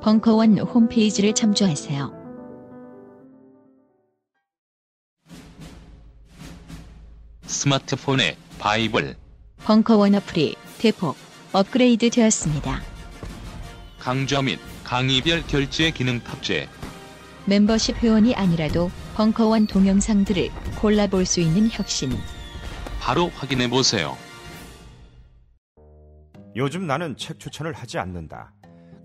벙커원 홈페이지를 참조하세요. 스마트폰에 바이블 벙커원 어플이 대폭 업그레이드 되었습니다. 강좌 및 강의별 결제 기능 탑재 멤버십 회원이 아니라도 벙커원 동영상들을 골라볼 수 있는 혁신. 바로 확인해 보세요. 요즘 나는 책 추천을 하지 않는다.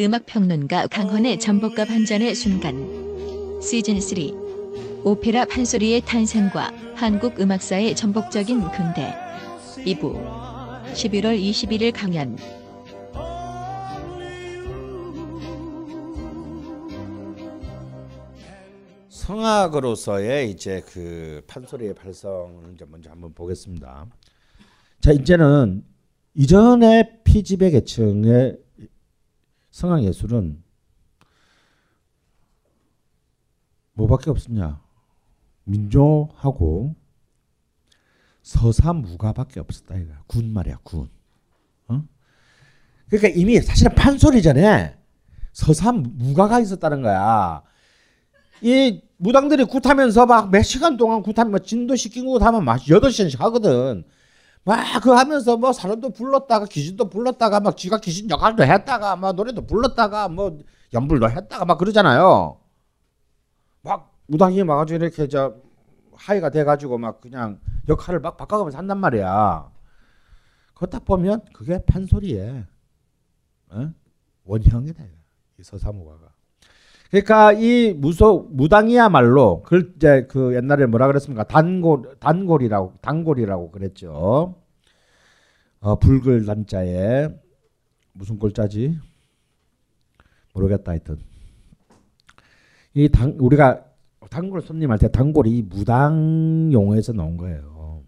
음악 평론가 강헌의 전복과 반전의 순간. 시즌 3. 오페라 판소리의 탄생과 한국 음악사의 전복적인 근대. 2부. 11월 21일 강연. 성악으로서의 이제 그 판소리의 발성을 이제 먼저 한번 보겠습니다. 자 이제는 이전의 피지배 계층의 성악 예술은 뭐밖에 없었냐? 민족하고 서사무가밖에 없었다 이거. 군 말이야 군. 어? 그러니까 이미 사실은 판소리 전에 서사무가가 있었다는 거야. 이 무당들이 굿하면서 막 몇 시간 동안 굿하면 뭐 진도 시키고 굿하면 막 8시간씩 하거든. 막그 하면서 뭐 사람도 불렀다가 귀신도 불렀다가 막 지가 귀신 역할도 했다가 막 노래도 불렀다가 뭐 연불도 했다가 막 그러잖아요. 막 무당이 와가지고 이렇게 저 하이가 돼가지고 막 그냥 역할을 막 바꿔가면서 한단 말이야. 딱 보면 그게 판소리에 어? 원형이다. 이 서사무가가. 그러니까 이 무소 무당이야말로 그 이제 그 옛날에 뭐라 그랬습니까? 단골 단골이라고 단골이라고 그랬죠. 어 붉을 단자에 무슨 골자지? 모르겠다 하여튼. 이 당 우리가 단골 손님할 때 단골이 무당 용어에서 나온 거예요.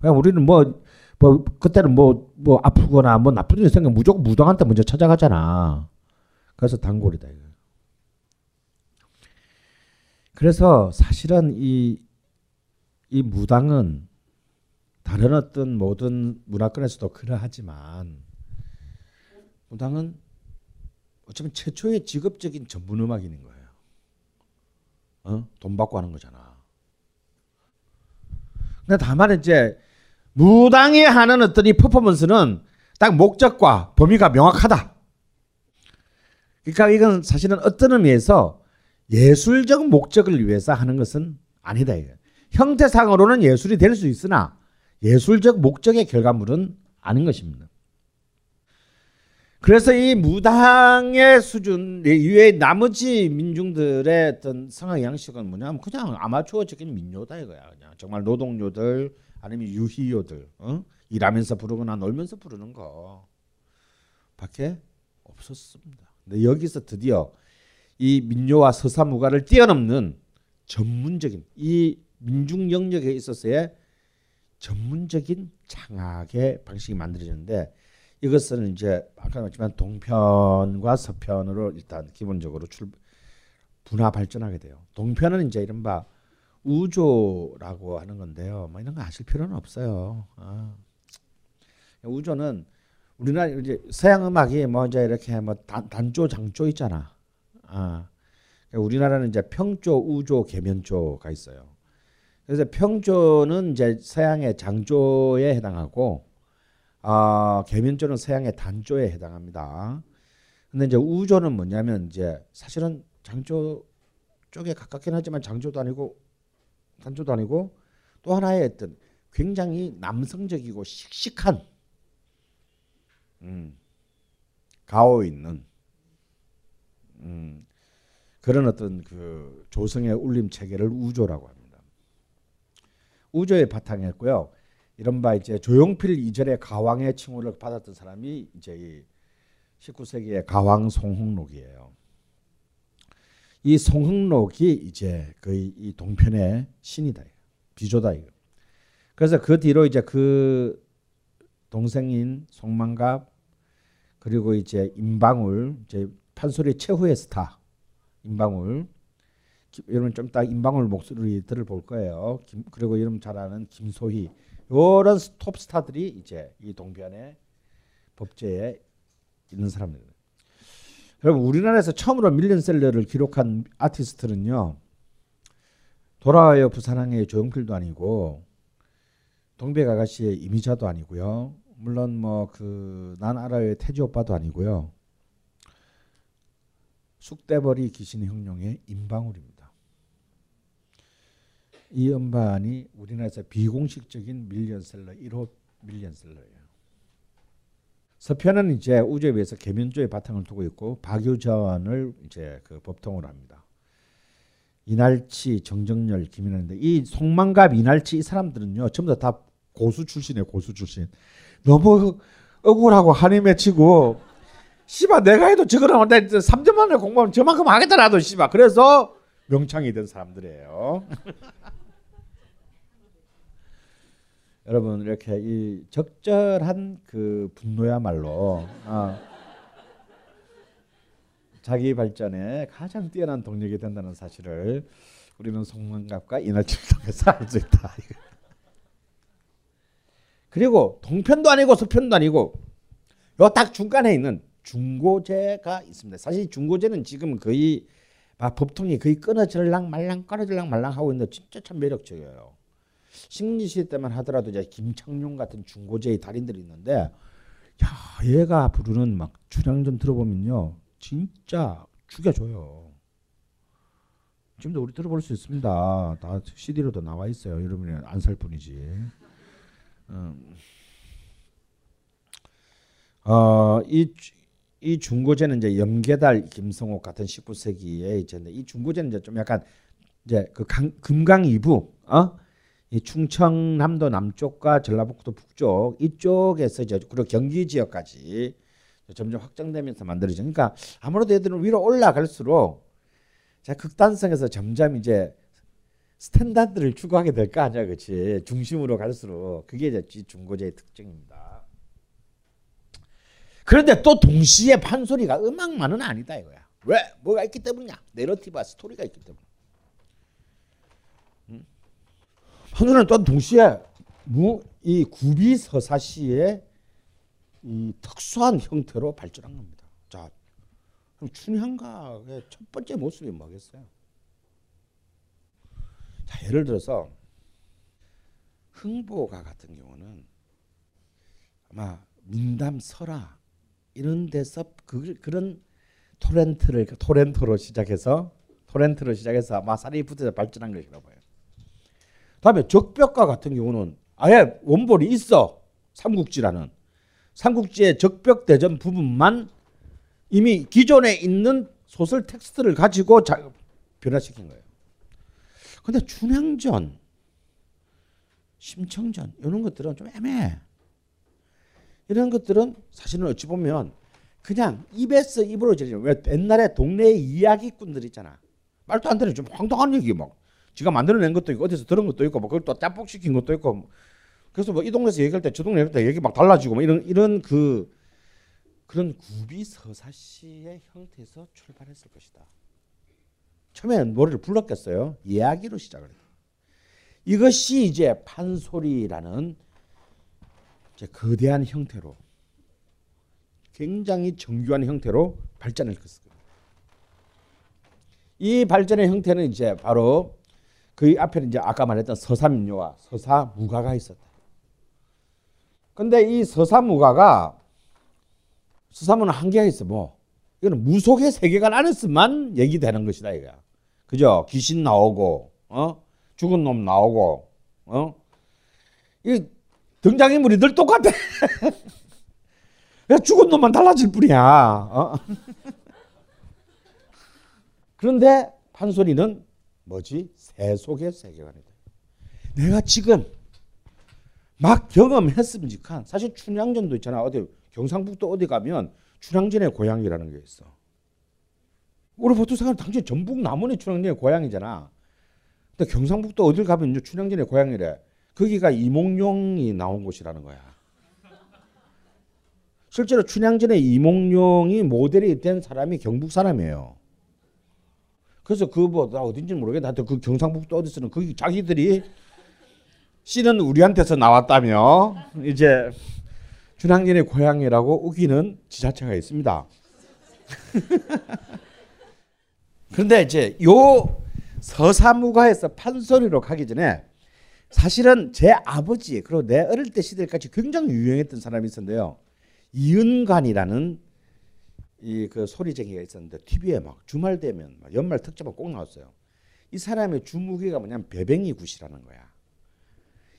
그냥 우리는 뭐, 뭐, 그때는 뭐, 뭐 아프거나 뭐 나쁜 일 생기면 무조건 무당한테 먼저 찾아가잖아. 그래서 단골이다. 이거. 그래서 사실은 이, 이 무당은 다른 어떤 모든 문화권에서도 그러하지만 무당은 어쩌면 최초의 직업적인 전문 음악인인 거예요. 어? 돈 받고 하는 거잖아. 근데 다만 이제 무당이 하는 어떤 이 퍼포먼스는 딱 목적과 범위가 명확하다. 그러니까 이건 사실은 어떤 의미에서 예술적 목적을 위해서 하는 것은 아니다. 형태상으로는 예술이 될 수 있으나 예술적 목적의 결과물은 아닌 것입니다. 그래서 이 무당의 수준 이외에 나머지 민중들의 어떤 성악 양식은 뭐냐면 그냥 아마추어적인 민요다 이거야. 그냥 정말 노동요들 아니면 유희요들 어? 일하면서 부르거나 놀면서 부르는 거 밖에 없었습니다. 근데 여기서 드디어 이 민요와 서사무가를 뛰어넘는 전문적인 이 민중 영역에 있어서의 전문적인 장악의 방식이 만들어졌는데 이것은 이제 아까 말했지만 동편과 서편으로 일단 기본적으로 출 분화 발전하게 돼요. 동편은 이제 이른바 우조라고 하는 건데요. 뭐 이런 거 아실 필요는 없어요. 아. 우조는 우리나라 이제 서양 음악이 뭐 이제 이렇게 뭐 단, 단조 장조 있잖아. 아. 우리나라는 이제 평조, 우조, 계면조가 있어요. 그래서 평조는 이제 서양의 장조에 해당하고 아, 계면조는 서양의 단조에 해당합니다. 근데 이제 우조는 뭐냐면 이제 사실은 장조 쪽에 가깝긴 하지만 장조도 아니고 단조도 아니고 또 하나의 어떤 굉장히 남성적이고 씩씩한 음, 가오 있는 음, 그런 어떤 그 조성의 울림 체계를 우조라고 합니다. 우조의 바탕이었고요. 이른바 이제 조용필 이전에 가왕의 칭호를 받았던 사람이 이제 19세기의 가왕 송흥록이에요. 이 송흥록이 이제 거의 이 동편의 신이다. 비조다 이거. 그래서 그 뒤로 이제 그 동생인 송만갑 그리고 이제 임방울 이제 판소리 최후의 스타 임방울 여러분 좀 이따 임방울 목소리 들어볼 거예요. 김, 그리고 여러분 잘 아는 김소희 이런 톱 스타들이 이제 이 동변의 법제에 있는 사람들. 여러분 우리나라에서 처음으로 밀리언셀러를 기록한 아티스트는요. 돌아와요 부산항의 조용필도 아니고 동백 아가씨의 이미자도 아니고요. 물론 뭐 그 난 알아요의 태지 오빠도 아니고요. 쑥대벌이 귀신 혁룡의 임방울입니다. 이 음반이 우리나라에서 비공식적인 밀리언셀러 1호 밀리언셀러예요. 서편은 이제 우주에 비해서 계면조의 바탕을 두고 있고 박유전을 이제 그 법통으로 합니다. 이날치, 정정열, 김인환인데 이 송만갑, 이날치 이 사람들은요 전부 다 고수 출신이에요. 고수 출신. 너무 억울하고 한이 맺히고 씨발 내가 해도 저거는 나 3년 만에 공부하면 저만큼 하겠다라도 씨발 그래서 명창이 된 사람들이에요. 여러분 이렇게 이 적절한 그 분노야말로 어, 자기 발전에 가장 뛰어난 동력이 된다는 사실을 우리는 송문갑과 이날치를 통해서 알 수 있다. 그리고 동편도 아니고 서편도 아니고 요 딱 중간에 있는 중고제가 있습니다. 사실 중고제는 지금 거의 아, 법통이 거의 끊어질랑 말랑 끊어질랑 말랑 하고 있는데 진짜 참 매력적이에요. 식민지 시대 때만 하더라도 이제 김창룡 같은 중고제의 달인들이 있는데 야 얘가 부르는 막 주량전 들어보면요 진짜 죽여줘요. 지금도 우리 들어볼 수 있습니다. 다 CD로도 나와 있어요. 여러분이 안 살 뿐이지. 음. 어, 이, 이 중고제는 이제 염계달 김성옥 같은 19세기에 이제 이 중고제는 이제 좀 약간 이제 그 강, 금강 이북, 어? 이 충청남도 남쪽과 전라북도 북쪽 이쪽에서 이제 그리고 경기 지역까지 점점 확장되면서 만들어져. 그러니까 아무래도 애들은 위로 올라갈수록 자 극단성에서 점점 이제 스탠다드를 추구하게 될 거 아니야, 그렇지? 중심으로 갈수록 그게 이제 중고제의 특징입니다. 그런데 또 동시에 판소리가 음악만은 아니다 이거야. 왜? 뭐가 있기 때문이냐? 내러티브와 스토리가 있기 때문에. 음? 판소리는 또 동시에 이 구비 서사시의 이 특수한 형태로 발전한 겁니다. 자, 그럼 춘향가의 첫 번째 모습이 뭐겠어요? 자, 예를 들어서 흥보가 같은 경우는 아마 민담 설화 이런 데서 그, 그런 토렌트를 토렌토로 시작해서 토렌트로 시작해서 마사리 부터 발전한 것이라고 봐요. 다음에 적벽가 같은 경우는 아예 원본이 있어 삼국지라는 삼국지의 적벽 대전 부분만 이미 기존에 있는 소설 텍스트를 가지고 자, 변화시킨 거예요. 근데 춘향전, 심청전 이런 것들은 좀 애매해. 이런 것들은 사실은 어찌 보면 그냥 입에서 입으로 들리는 왜 옛날에 동네 이야기꾼들 있잖아. 말도 안 되는 좀 황당한 얘기 막 지가 만들어낸 것도 있고 어디서 들은 것도 있고 뭐 그걸 또 짬뽕 시킨 것도 있고 그래서 뭐 이 동네에서 얘기할 때 저 동네 얘기할 때 얘기 막 달라지고 뭐 이런 이런 그 그런 구비 서사시의 형태에서 출발했을 것이다. 처음에는 노래를 불렀겠어요. 이야기로 시작을 했다. 이것이 이제 판소리라는 거대한 형태로 굉장히 정교한 형태로 발전을 했습니다. 이 발전의 형태는 이제 바로 그 앞에는 이제 아까 말했던 서사민요와 서사무가가 있었다. 근데 이 서사무가가 서사무는 한계가 있어 뭐 이거는 무속의 세계관 안에서만 얘기되는 것이다 이거야. 그죠? 귀신 나오고 어 죽은 놈 나오고 어 이 등장인물이 늘 똑같아. 왜 죽은 놈만 달라질 뿐이야. 어? 그런데 판소리는 뭐지? 세속의 세계관이다. 내가 지금 막 경험했음직한 사실 춘향전도 있잖아. 어디 경상북도 어디 가면 춘향전의 고향이라는 게 있어. 우리 보통 생각하면 당연히 전북 남원이 춘향전의 고향이잖아. 근데 경상북도 어딜 가면 춘향전의 고향이래. 거기가 이몽룡이 나온 곳이라는 거야. 실제로 춘향전의 이몽룡이 모델이 된 사람이 경북 사람이에요. 그래서 그뭐나 어딘지 모르겠다. 하여튼 그 경상북도 어디서는 거기 자기들이 씨는 우리한테서 나왔다며 이제 춘향전의 고향이라고 우기는 지자체가 있습니다. 그런데 이제 요 서사무가에서 판소리로 가기 전에 사실은 제 아버지 그리고 내 어릴 때 시대까지 굉장히 유행했던 사람이 있었는데요. 이은관이라는 이 그 소리쟁이가 있었는데 TV에 막 주말 되면 막 연말 특집으로 꼭 나왔어요. 이 사람의 주무기가 뭐냐면 배뱅이 굿이라는 거야.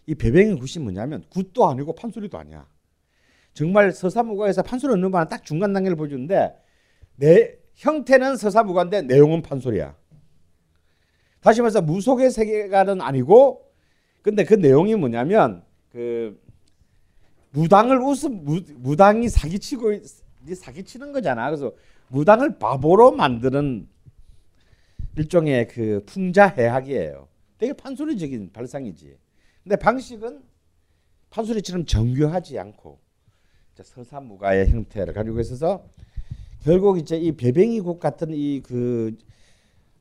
이 배뱅이 굿이 뭐냐면 굿도 아니고 판소리도 아니야. 정말 서사무가에서 판소리 넣는 바는 딱 중간 단계를 보여주는데 내 형태는 서사무가인데 내용은 판소리야. 다시 말해서 무속의 세계관은 아니고 근데 그 내용이 뭐냐면 그 무당을 웃음 무, 무당이 사기치고 사기치는 거잖아. 그래서 무당을 바보로 만드는 일종의 그 풍자해학이에요. 되게 판소리적인 발상이지. 근데 방식은 판소리처럼 정교하지 않고 서사무가의 형태를 가지고 있어서 결국 이제 이 배뱅이국 같은 이그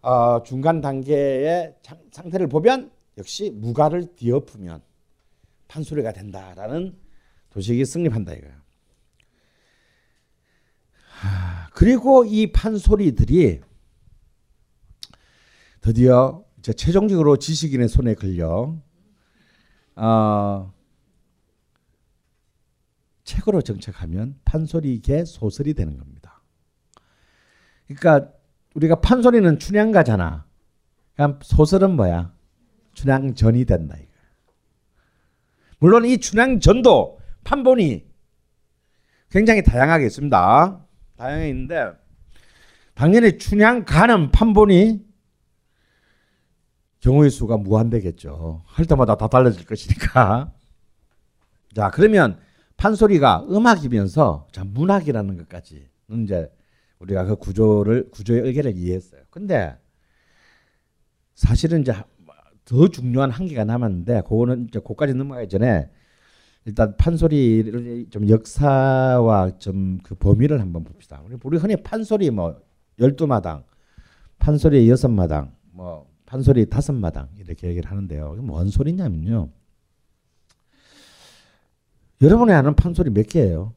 어, 중간 단계의 상태를 보면 역시 무가를 뒤엎으면 판소리가 된다라는 도식이 승립한다 이거야. 그리고 이 판소리들이 드디어 이제 최종적으로 지식인의 손에 걸려 어, 책으로 정착하면 판소리계 소설이 되는 겁니다. 그러니까 우리가 판소리는 춘향가잖아. 소설은 뭐야? 춘향전이 된다 이거. 물론 이 춘향전도 판본이 굉장히 다양하게 있습니다. 다양해 있는데 당연히 춘향가는 판본이 경우의 수가 무한되겠죠. 할 때마다 다 달라질 것이니까. 자 그러면 판소리가 음악이면서 자 문학이라는 것까지 이제 우리가 그 구조를 구조의 의견을 이해했어요. 근데 사실은 이제 더 중요한 한계가 남았는데 그거는 이제 거까지 넘어가기 전에 일단 판소리를 좀 역사와 좀 그 범위를 한번 봅시다. 우리 우리 흔히 판소리 뭐 열두 마당, 판소리 여섯 마당, 뭐 판소리 다섯 마당 이렇게 얘기를 하는데요. 이게 뭔 소리냐면요. 여러분이 아는 판소리 몇 개예요?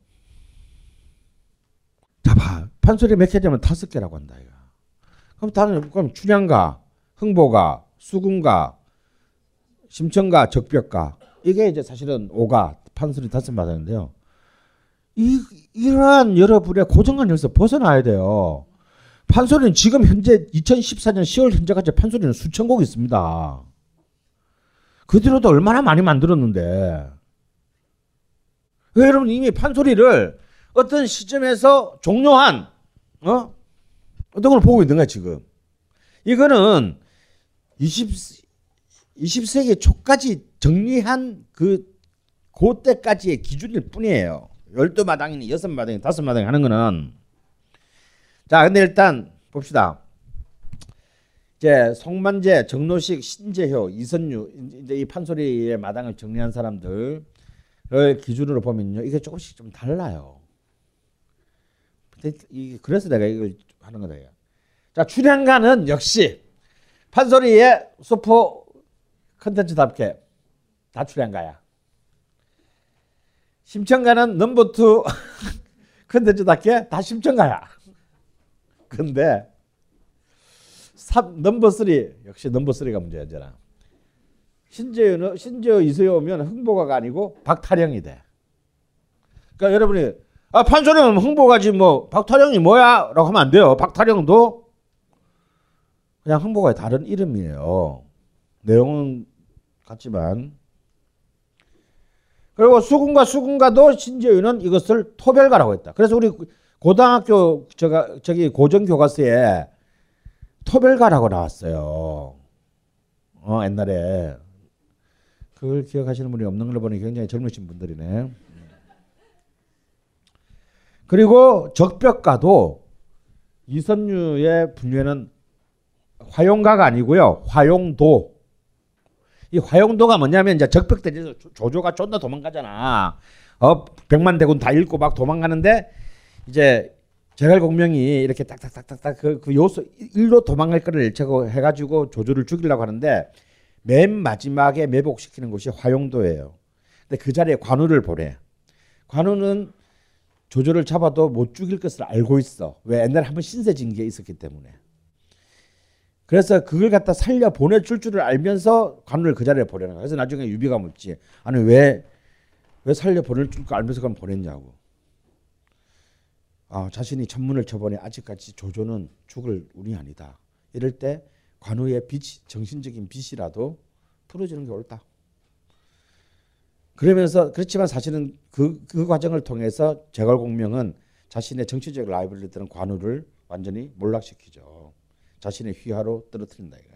자, 봐. 판소리 몇 개냐면 다섯 개라고 한다. 이거. 그럼 다른 그럼 춘향가, 흥보가, 수군가, 심청가, 적벽가 이게 이제 사실은 오가 판소리 다섯 마당인데요. 이 이러한 여러분의 고정관념에서 벗어나야 돼요. 판소리는 지금 현재 2014년 10월 현재까지 판소리는 수천 곡 있습니다. 그 뒤로도 얼마나 많이 만들었는데. 여러분 이미 판소리를 어떤 시점에서 종료한 어? 어떤 걸 보고 있는 거야 지금. 이거는 20 20세기 초까지 정리한 그 그때까지의 기준일 뿐이에요. 열두 마당이니 여섯 마당이 다섯 마당이 하는 거는 자 근데 일단 봅시다. 이제 송만재, 정노식, 신재효, 이선유 이제 이 판소리의 마당을 정리한 사람들을 기준으로 보면요 이게 조금씩 좀 달라요. 그래서 내가 이걸 하는 거다. 자 춘향가는 역시 판소리의 소포 컨텐츠답게 다 춘향가야. 심청가는 number two 컨텐츠답게 다 심청가야. 근데 3, number 3 역시 number 3가 문제잖아. 신재효는 신재효 이선유 오면 흥보가가 아니고 박타령이 돼. 그러니까 여러분이 아 판소리는 흥보가지 뭐 박타령이 뭐야라고 하면 안 돼요. 박타령도 그냥 흥보가의 다른 이름이에요. 내용은 같지만 그리고 수군과 수군가도 신재유는 이것을 토별가라고 했다. 그래서 우리 고등학교 저가 저기 고전 교과서에 토별가라고 나왔어요. 어 옛날에 그걸 기억하시는 분이 없는 걸 보니 굉장히 젊으신 분들이네. 그리고 적벽가도 이선유의 분류에는 화용가가 아니고요. 화용도. 이 화용도가 뭐냐면 이제 적벽대에서 조조가 쫓나 도망가잖아. 어, 백만 대군 다 잃고 막 도망가는데 이제 제갈공명이 이렇게 딱딱딱딱딱 그, 그 요소 일로 도망갈 거를 일차고 해가지고 조조를 죽이려고 하는데 맨 마지막에 매복시키는 곳이 화용도예요. 근데 그 자리에 관우를 보내. 관우는 조조를 잡아도 못 죽일 것을 알고 있어. 왜 옛날에 한번 신세 진 게 있었기 때문에. 그래서 그걸 갖다 살려 보내줄 줄을 알면서 관우를 그 자리에 보내는 거야. 그래서 나중에 유비가 묻지. 아니 왜, 왜 살려 보낼 줄 알면서 그럼 보냈냐고. 아, 자신이 천문을 쳐보니 아직까지 조조는 죽을 운이 아니다. 이럴 때 관우의 빛, 정신적인 빛이라도 풀어주는 게 옳다. 그러면서 그렇지만 사실은 그, 그 과정을 통해서 제갈공명은 자신의 정치적 라이벌이 되는 관우를 완전히 몰락시키죠. 자신의 휘하로 떨어뜨린다 이거.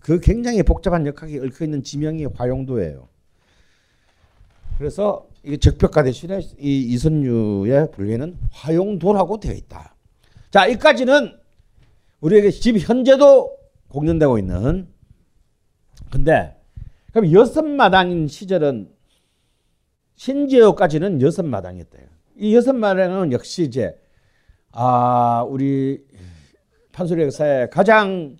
그 굉장히 복잡한 역학이 얽혀 있는 지명이 화용도예요. 그래서 이게 적벽가 대신에 이 이선유의 분류에는 화용도라고 되어 있다. 자, 여기까지는 우리에게 지금 현재도 공연되고 있는 근데 그럼 여섯 마당인 시절은 신재호까지는 여섯 마당이었대요. 이 여섯 마당은 역시 이제 아 우리 판소리 역사의 가장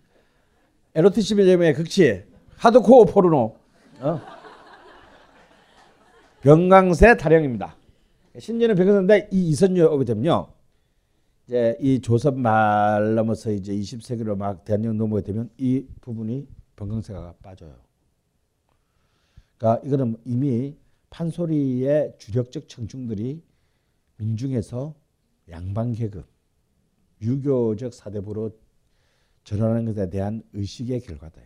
에로티시즘의 극치 하드코어 포르노 어? 병강세 타령입니다. 신재는 병강세인데 이 이선유 오게 되면요. 이제 이 조선 말 넘어서 이제 20세기로 막 대한민국 넘어게 되면 이 부분이 병강세가 빠져요. 그러니까 이거는 이미 판소리의 주력적 청중들이 민중에서 양반 계급, 유교적 사대부로 전환하는 것에 대한 의식의 결과다.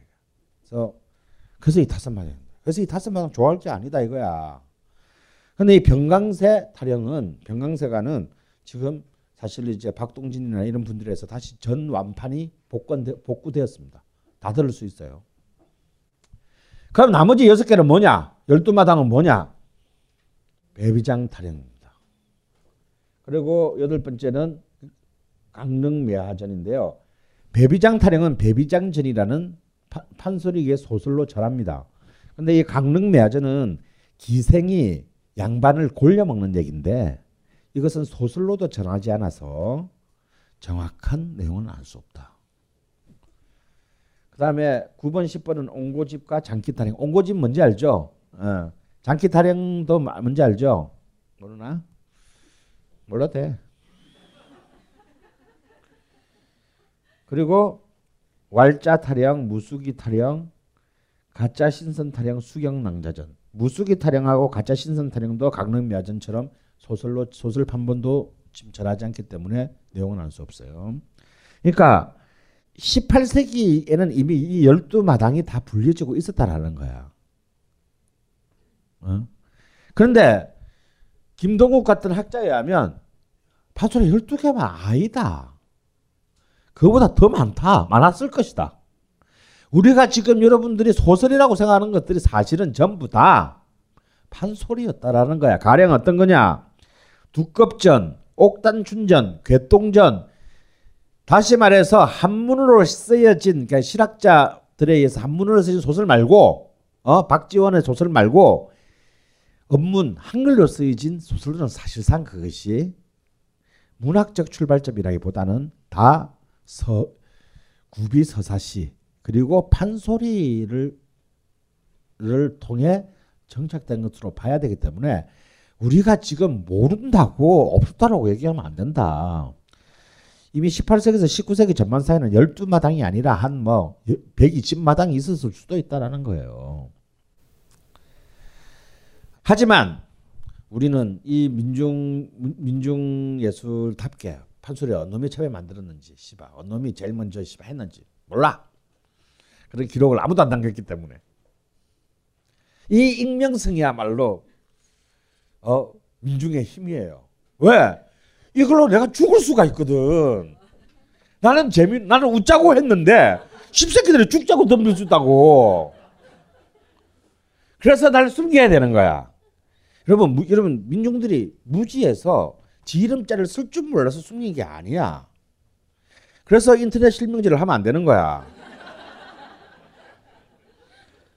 그래서 그래서 이 다섯 마당. 그래서 이 다섯 마당 좋아할 게 아니다 이거야. 근데 이 병강세 타령은 병강세가는 지금 사실 이제 박동진이나 이런 분들에서 다시 전 완판이 복권 복구되었습니다. 다 들을 수 있어요. 그럼 나머지 여섯 개는 뭐냐? 열두 마당은 뭐냐? 배비장 타령입니다. 그리고 여덟 번째는 강릉매화전인데요. 배비장 타령은 배비장전이라는 판소리의 소설로 전합니다. 근데 이 강릉매화전은 기생이 양반을 골려먹는 얘기인데 이것은 소설로도 전하지 않아서 정확한 내용은 알 수 없다. 그 다음에 9번, 10번은 옹고집과 장기타령. 옹고집 뭔지 알죠? 어. 장기타령도 뭔지 알죠? 모르나? 몰라도 돼. 그리고 왈자 타령, 무수기 타령, 가짜 신선 타령, 수경 낭자전. 무수기 타령하고 가짜 신선 타령도 강릉 미아전처럼 소설로 소설 판본도 지금 전하지 않기 때문에 내용은 알 수 없어요. 그러니까 18세기에는 이미 이 열두 마당이 다 분리지고 있었다라는 거야. 어? 그런데 김동욱 같은 학자에 의하면 판소리 12개만 아니다. 그보다 더 많다. 많았을 것이다. 우리가 지금 여러분들이 소설이라고 생각하는 것들이 사실은 전부 다 판소리였다라는 거야. 가령 어떤 거냐? 두껍전, 옥단춘전, 괴똥전. 다시 말해서 한문으로 쓰여진 그러니까 실학자들에 의해서 한문으로 쓰여진 소설 말고 어 박지원의 소설 말고 언문 한글로 쓰여진 소설은 사실상 그것이 문학적 출발점이라기보다는 다 서, 구비 서사시 그리고 판소리를 를 통해 정착된 것으로 봐야 되기 때문에 우리가 지금 모른다고 없었다라고 얘기하면 안 된다. 이미 18세기에서 19세기 전반 사이에는 12마당이 아니라 한 뭐 120마당이 있었을 수도 있다라는 거예요. 하지만 우리는 이 민중 민중 예술답게 판소리 어놈이 처음에 만들었는지 씨바 어놈이 제일 먼저 씨바 했는지 몰라. 그런 기록을 아무도 안 남겼기 때문에 이 익명성이야말로 어 민중의 힘이에요. 왜? 이걸로 내가 죽을 수가 있거든. 나는 재미 나는 웃자고 했는데 십새끼들이 죽자고 덤빌 수 있다고. 그래서 나를 숨겨야 되는 거야. 여러분, 무, 여러분 민중들이 무지해서 지 이름자를 쓸 줄 몰라서 숨긴 게 아니야. 그래서 인터넷 실명제를 하면 안 되는 거야.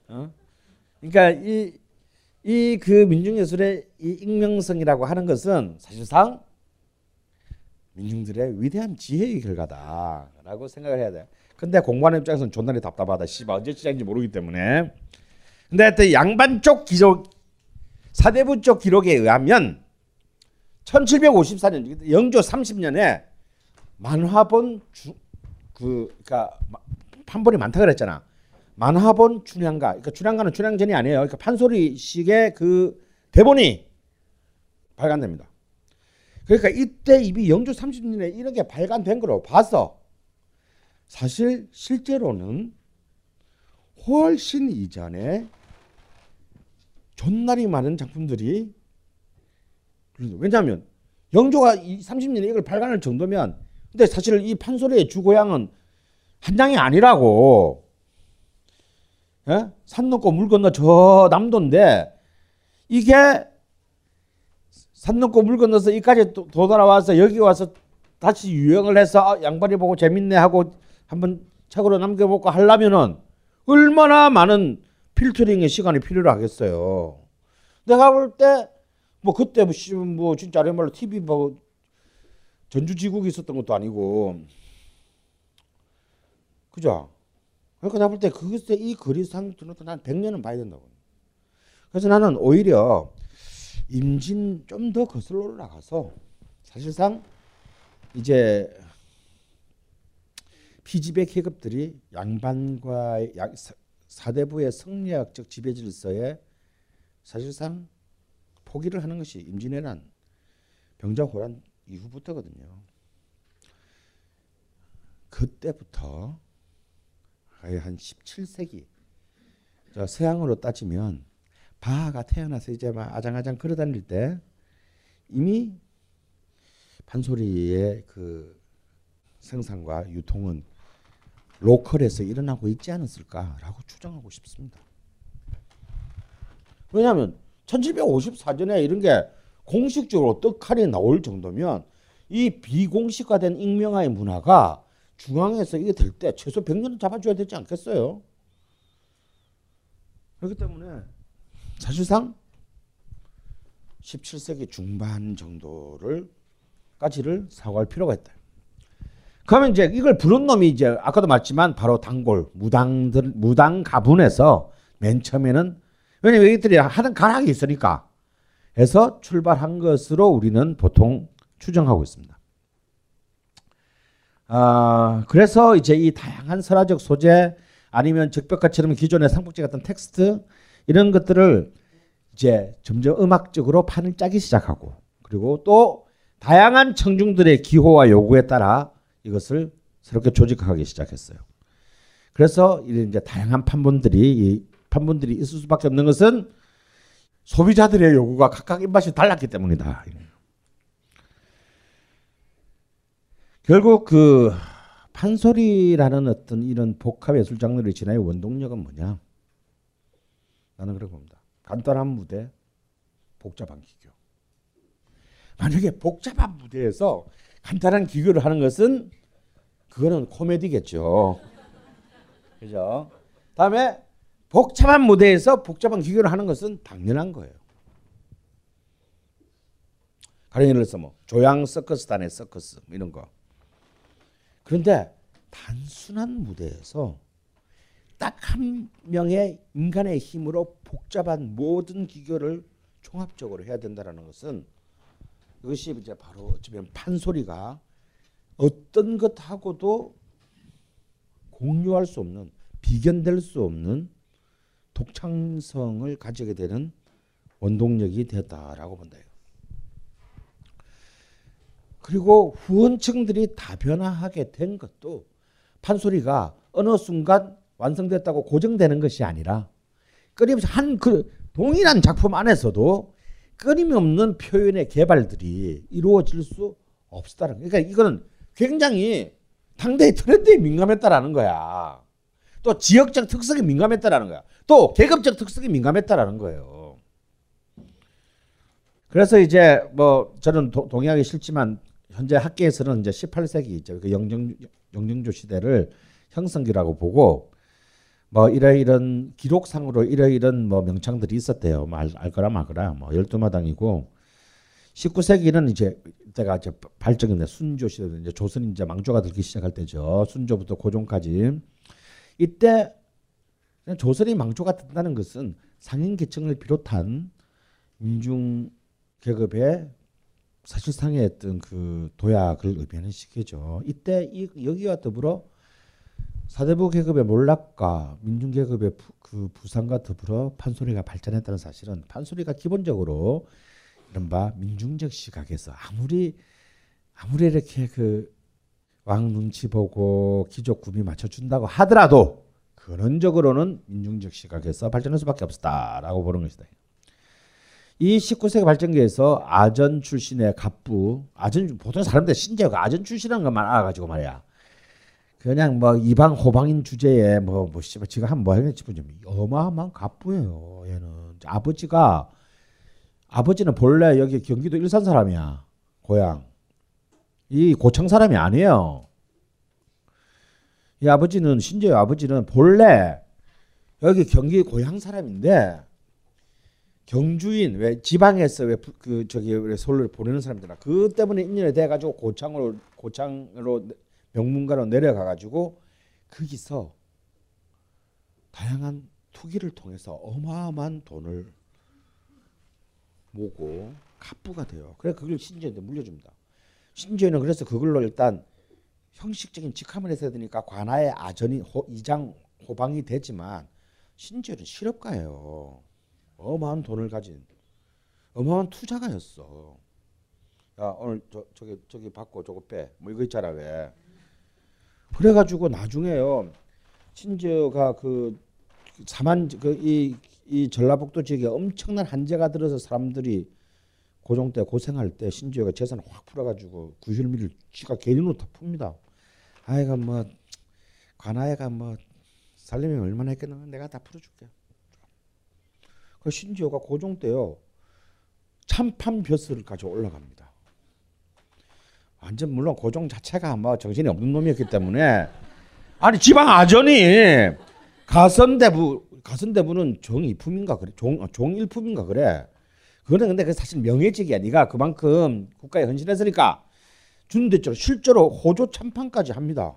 어? 그러니까 이 이 그 민중예술의 이 익명성이라고 하는 것은 사실상 민중들의 위대한 지혜의 결과다라고 생각을 해야 돼. 근데 공부하는 입장에서는 존나리 답답하다. 씨발 언제 시작인지 모르기 때문에. 근데 양반 쪽 기록 사대부 쪽 기록에 의하면 1754년 영조 30년에 만화본 주, 그 그러니까 판본이 많다 그랬잖아. 만화본 춘향가. 그러니까 춘향가는 춘향전이 아니에요. 그러니까 판소리식의 그 대본이 발간됩니다. 그러니까 이때 이미 영주 30년에 이런 게 발간된 거로 봐서 사실 실제로는 훨씬 이전에 존나리 많은 작품들이 왜냐하면 영조가 30년에 이걸 발간할 정도면 근데 사실 이 판소리의 주고향은 한장이 아니라고 예? 산 넘고 물 건너 저 남도인데 이게 산 넘고 물 건너서 이까지 도, 돌아와서 여기 와서 다시 유행을 해서 아, 양반이 보고 재밌네 하고 한번 책으로 남겨보고 하려면은 얼마나 많은 필터링의 시간이 필요하겠어요. 내가 볼 때 뭐 그때 뭐, 뭐 진짜 아말로 TV 뭐 전주지국이 있었던 것도 아니고 그죠? 그러니까 내가 볼때 그것에 이 거리상 들어도 난 100년은 봐야 된다고. 그래서 나는 오히려 임진 좀 더 거슬러 올라가서 사실상 이제 피지배 계급들이 양반과 사대부의 성리학적 지배 질서에 사실상 포기를 하는 것이 임진왜란 병자호란 이후부터거든요. 그때부터 거의 한 17세기 서양으로 따지면 바하가 태어나서 이제 막 아장아장 걸어다닐 때 이미 판소리의 그 생산과 유통은 로컬에서 일어나고 있지 않았을까라고 추정하고 싶습니다. 왜냐하면 1754년에 이런 게 공식적으로 떡하니 나올 정도면 이 비공식화된 익명화의 문화가 중앙에서 이게 될 때 최소 100년은 잡아줘야 되지 않겠어요? 그렇기 때문에 사실상 17세기 중반 정도를 까지를 사고할 필요가 있다. 그러면 이제 이걸 부른 놈이 이제 아까도 말했지만 바로 단골 무당들 무당 가문에서 맨 처음에는 왜냐면 이들이 하는 가락이 있으니까 해서 출발한 것으로 우리는 보통 추정하고 있습니다. 아 그래서 이제 이 다양한 설화적 소재 아니면 적벽가처럼 기존의 삼국지 같은 텍스트 이런 것들을 이제 점점 음악적으로 판을 짜기 시작하고 그리고 또 다양한 청중들의 기호와 요구에 따라 이것을 새롭게 조직하기 시작했어요. 그래서 이제 다양한 판본들이 판본들이 있을 수밖에 없는 것은 소비자들의 요구가 각각 입맛이 달랐기 때문이다. 결국 그 판소리라는 어떤 이런 복합 예술 장르를 진화의 원동력은 뭐냐? 나는 그렇게 봅니다. 간단한 무대, 복잡한 기교. 만약에 복잡한 무대에서 간단한 기교를 하는 것은 그거는 코미디겠죠. 그죠? 다음에 복잡한 무대에서 복잡한 기교를 하는 것은 당연한 거예요. 가령 예를 들어서 뭐 조양 서커스단의 서커스 뭐 이런 거. 그런데 단순한 무대에서 딱 한 명의 인간의 힘으로 복잡한 모든 기교를 종합적으로 해야 된다라는 것은 이것이 이제 바로 어쩌면 판소리가 어떤 것하고도 공유할 수 없는 비견될 수 없는 독창성을 가지게 되는 원동력이 되었다라고 본다. 그리고 후원층들이 다변화하게 된 것도 판소리가 어느 순간 완성됐다고 고정되는 것이 아니라 끊임없이 한 그 동일한 작품 안에서도 끊임없는 표현의 개발들이 이루어질 수 없다는 그러니까 이거는 굉장히 당대의 트렌드에 민감했다라는 거야. 또 지역적 특성에 민감했다라는 거야. 또 계급적 특성에 민감했다라는 거예요. 그래서 이제 뭐 저는 도, 동의하기 싫지만 현재 학계에서는 이제 18세기 있죠. 그 영정 영정조 시대를 형성기라고 보고 뭐 이러이런 기록상으로 이러이런 뭐 명창들이 있었대요. 뭐 알, 알거나 말거나 뭐 열두 마당이고 19세기는 이제 때가 이제 발전인데 순조 시대 이제 조선 이제 망조가 들기 시작할 때죠. 순조부터 고종까지 이때 조선이 망조가 된다는 것은 상인 계층을 비롯한 민중 계급의 사실상의 어떤 그 도약을 의미하는 시기죠. 이때 이 여기와 더불어 사대부 계급의 몰락과 민중 계급의 부, 그 부상과 더불어 판소리가 발전했다는 사실은 판소리가 기본적으로 이른바 민중적 시각에서 아무리 아무리 이렇게 그 왕 눈치 보고 귀족 구미 맞춰준다고 하더라도 근원적으로는 민중적 시각에서 발전할 수밖에 없었다라고 보는 것이다. 이 19세기 발전기에서 아전 출신의 갑부, 아전 보통 사람들 신재가 아전 출신이라는 것만 알아가지고 말이야. 그냥 뭐 이방 호방인 주제에 뭐뭐 뭐, 씨발 지가 한뭐 하겠지 싶은 어마어마한 갑부예요. 얘는 아버지가 아버지는 본래 여기 경기도 일산 사람이야. 고향. 이 고창 사람이 아니에요. 이 아버지는 신재의 아버지는 본래 여기 경기 고향 사람인데 경주인 왜 지방에서 왜 그 저기 왜 서울을 보내는 사람들아 그 때문에 인연이 돼 가지고 고창으로 고창으로 명문가로 내려가 가지고 거기서 다양한 투기를 통해서 어마어마한 돈을 모고 갑부가 돼요. 그래 그걸 신재한테 물려줍니다. 신재는 그래서 그걸로 일단 형식적인 직함을 해서 되니까 관아의 아전이 호, 이장 호방이 되지만 신재는 실업가예요. 어마한 돈을 가진 어마한 투자가였어. 야 오늘 저 저기 저기 받고 저거 빼. 뭐 이거 있잖아 왜. 그래가지고 나중에요. 신재가 그 사만 그이 이 전라북도 지역에 엄청난 한재가 들어서 사람들이 고종 때 고생할 때 신주가 재산을 확 풀어가지고 구실미를 지가 개인으로 다 풉니다. 아이가 뭐 관아이가 뭐 살림이 얼마나 했겠는 내가 다 풀어줄게. 그 신지호가 고종 때요 참판 벼슬을 가지고 올라갑니다. 완전 물론 고종 자체가 뭐 정신이 없는 놈이었기 때문에. 아니 지방 아전이 가선대부 가선대부는 정일품인가 그래? 종 어, 종일품인가 그래? 그거는 근데 그 사실 명예직이야. 네가 그만큼 국가에 헌신했으니까 준대죠. 실제로 호조 참판까지 합니다.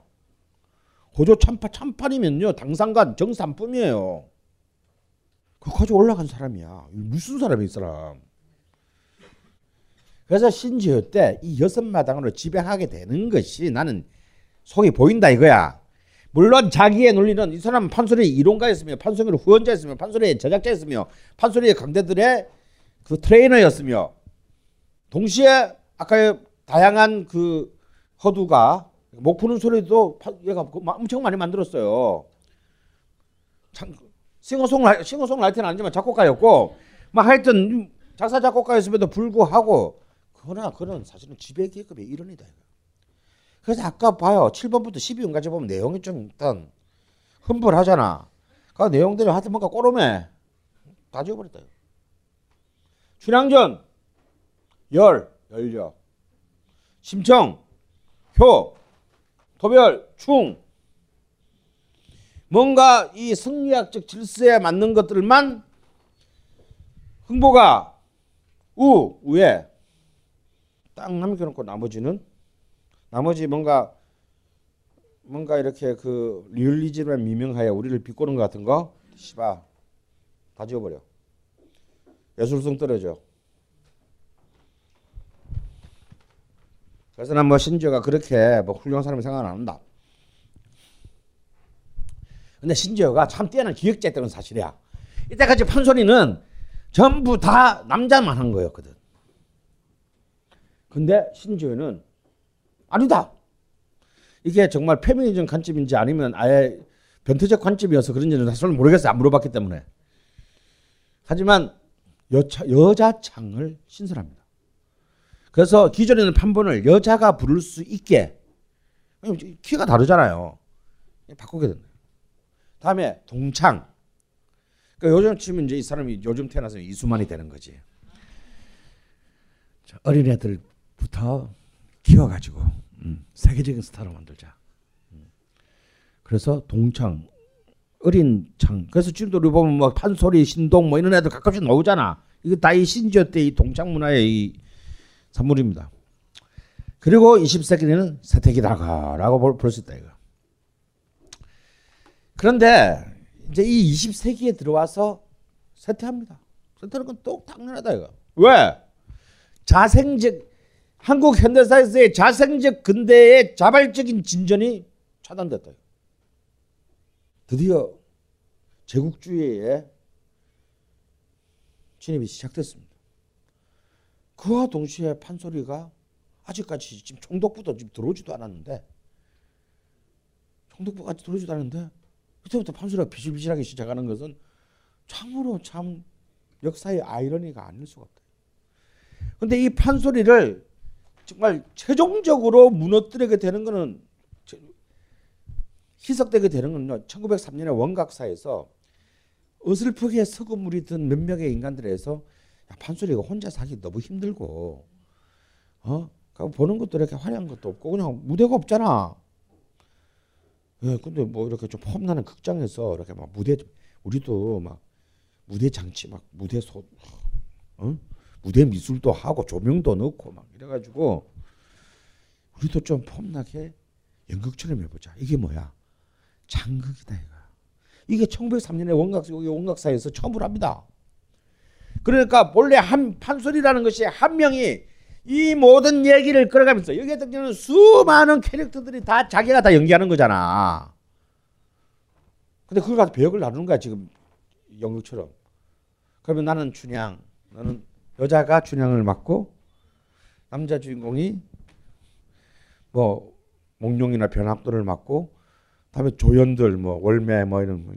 호조 참판 참판이면요 당상관 정산품이에요. 그까지 올라간 사람이야. 무슨 사람이 이 사람? 그래서 신지효 때 이 여섯 마당으로 지배하게 되는 것이 나는 속이 보인다 이거야. 물론 자기의 논리는 이 사람은 판소리의 이론가였으며 판소리의 후원자였으며 판소리의 제작자였으며 판소리의 강대들의 그 트레이너였으며 동시에 아까 다양한 그 허두가 목 푸는 소리도 얘가 그 엄청 많이 만들었어요. 싱어송라이 싱어송라이터는 아니지만 작곡가였고 막 하여튼 작사 작곡가였음에도 불구하고 그러나 그는 사실은 지배 계급의 일원이다. 그래서 아까 봐요. 7번부터 12번까지 보면 내용이 좀 일단 흠불하잖아. 그 내용들이 하여튼 뭔가 꼬름해. 다 지워버렸다. 춘향전 열 열려 심청 효 도별 충. 뭔가 이 성리학적 질서에 맞는 것들만 흥보가 우 우에 딱 남겨놓고 나머지는 나머지 뭔가 뭔가 이렇게 그 리얼리즘을 미명하여 우리를 비꼬는 것 같은 거 씨바 다 지워버려. 예술성 떨어져 그래서 난 뭐 신지어가 그렇게 뭐 훌륭한 사람이 생각 안 한다 근데 신지어가 참 뛰어난 기획자였다는 사실이야 이때까지 판소리는 전부 다 남자만 한 거였거든 근데 신지어는 아니다 이게 정말 페미니즘 관점인지 아니면 아예 변태적 관점이어서 그런지는 사실 모르겠어요. 안 물어봤기 때문에. 하지만 여자 창을 신설합니다. 그래서 기존에는 판본을 여자가 부를 수 있게 키가 다르잖아요. 바꾸게 된다. 다음에 동창. 그러니까 요즘 치면 이제 이 사람이 요즘 태어나서 이수만이 되는 거지. 어린애들부터 키워가지고 음, 세계적인 스타로 만들자. 음. 그래서 동창, 어린 창. 그래서 지금도 우리 보면 뭐 판소리, 신동 뭐 이런 애들 가끔씩 나오잖아. 이거 다 이 신지어 때 이 동창 문화의 이 산물입니다. 그리고 20세기에는 세택이다가라고 볼 수 있다 이거. 그런데 이제 이 20세기에 들어와서 세퇴합니다. 세퇴는 건 또 당연하다 이거. 왜? 자생적 한국 현대사에서의 자생적 근대의 자발적인 진전이 차단됐다. 드디어 제국주의에 진입이 시작됐습니다. 그와 동시에 판소리가 아직까지 지금 총독부도 지금 들어오지도 않았는데 총독부까지 들어오지도 않았는데 그때부터 판소리가 비실비실하게 시작하는 것은 참으로 참 역사의 아이러니가 아닐 수가 없다. 근데 이 판소리를 정말 최종적으로 무너뜨리게 되는 것은 희석되게 되는 건요. 1903년에 원각사에서 어슬프게 서구물이 든 몇 명의 인간들에서 야, 판소리가 혼자 사기 너무 힘들고 어? 보는 것도 이렇게 화려한 것도 없고 그냥 무대가 없잖아. 예, 근데 뭐 이렇게 좀 폼나는 극장에서 이렇게 막 무대 우리도 막 무대 장치 막 무대 소 어? 무대 미술도 하고 조명도 넣고 막 이래가지고 우리도 좀 폼나게 연극처럼 해보자. 이게 뭐야? 장극이다 이거. 이게 1903년에 원각 원각사에서 처음으로 합니다. 그러니까 본래 한 판소리라는 것이 한 명이 이 모든 얘기를 끌어가면서 여기에 등장하는 수많은 캐릭터들이 다 자기가 다 연기하는 거잖아. 근데 그걸 가지고 배역을 나누는 거야 지금 연극처럼. 그러면 나는 춘향, 너는 여자가 춘향을 맡고 남자 주인공이 뭐 몽룡이나 변학도를 맡고 다음에 조연들 뭐 월매 뭐 이런 거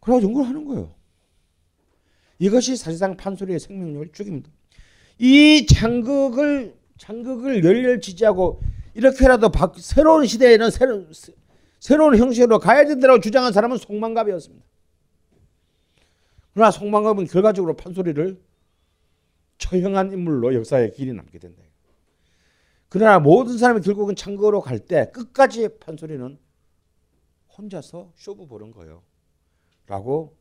그래가 연구를 하는 거예요. 이것이 사실상 판소리의 생명력을 죽입니다. 이 장극을 장극을 열렬 지지하고 이렇게라도 바, 새로운 시대에는 새로운 새로운 형식으로 가야 된다고 주장한 사람은 송만갑이었습니다. 그러나 송만갑은 결과적으로 판소리를 처형한 인물로 역사에 길이 남게 된다. 그러나 모든 사람이 결국은 창고로 갈 때 끝까지 판소리는 혼자서 쇼부 보는 거예요. 라고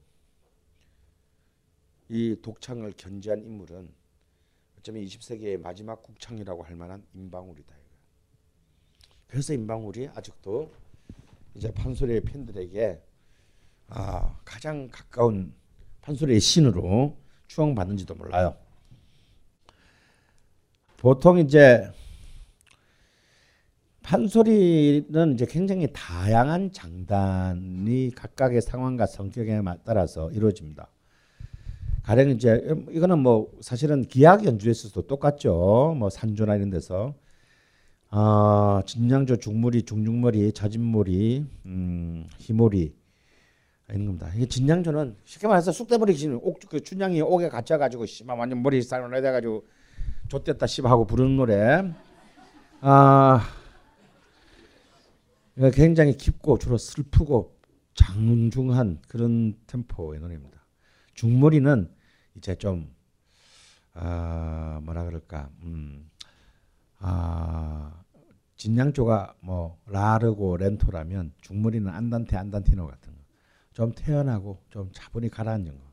이 독창을 견지한 인물은 어쩌면 20세기의 마지막 국창이라고 할 만한 임방울이다. 그래서 임방울이 아직도 이제 판소리의 팬들에게 아, 가장 가까운 판소리의 신으로 추앙받는지도 몰라요. 보통 이제 판소리는 이제 굉장히 다양한 장단이 각각의 상황과 성격에 따라서 이루어집니다. 가령 이제 이거는 뭐 사실은 기악 연주에서도 똑같죠. 뭐 산조나 이런 데서 어, 진양조 중물이 중중머리 자진머리 음, 희머리 이런 겁니다. 이게 진양조는 쉽게 말해서 쑥대머리 지금 옥그 춘향이 옥에 갇혀 가지고 씨발 완전 머리 삶을 내다 가지고 좆됐다 씨발 하고 부르는 노래. 아 굉장히 깊고 주로 슬프고 장중한 그런 템포의 노래입니다. 중머리는 이제 좀 아, 뭐라 그럴까, 음, 아, 진양조가 뭐 라르고 렌토라면 중머리는 안단테 안단티노 같은 거, 좀 태연하고 좀 차분히 가라앉은 거.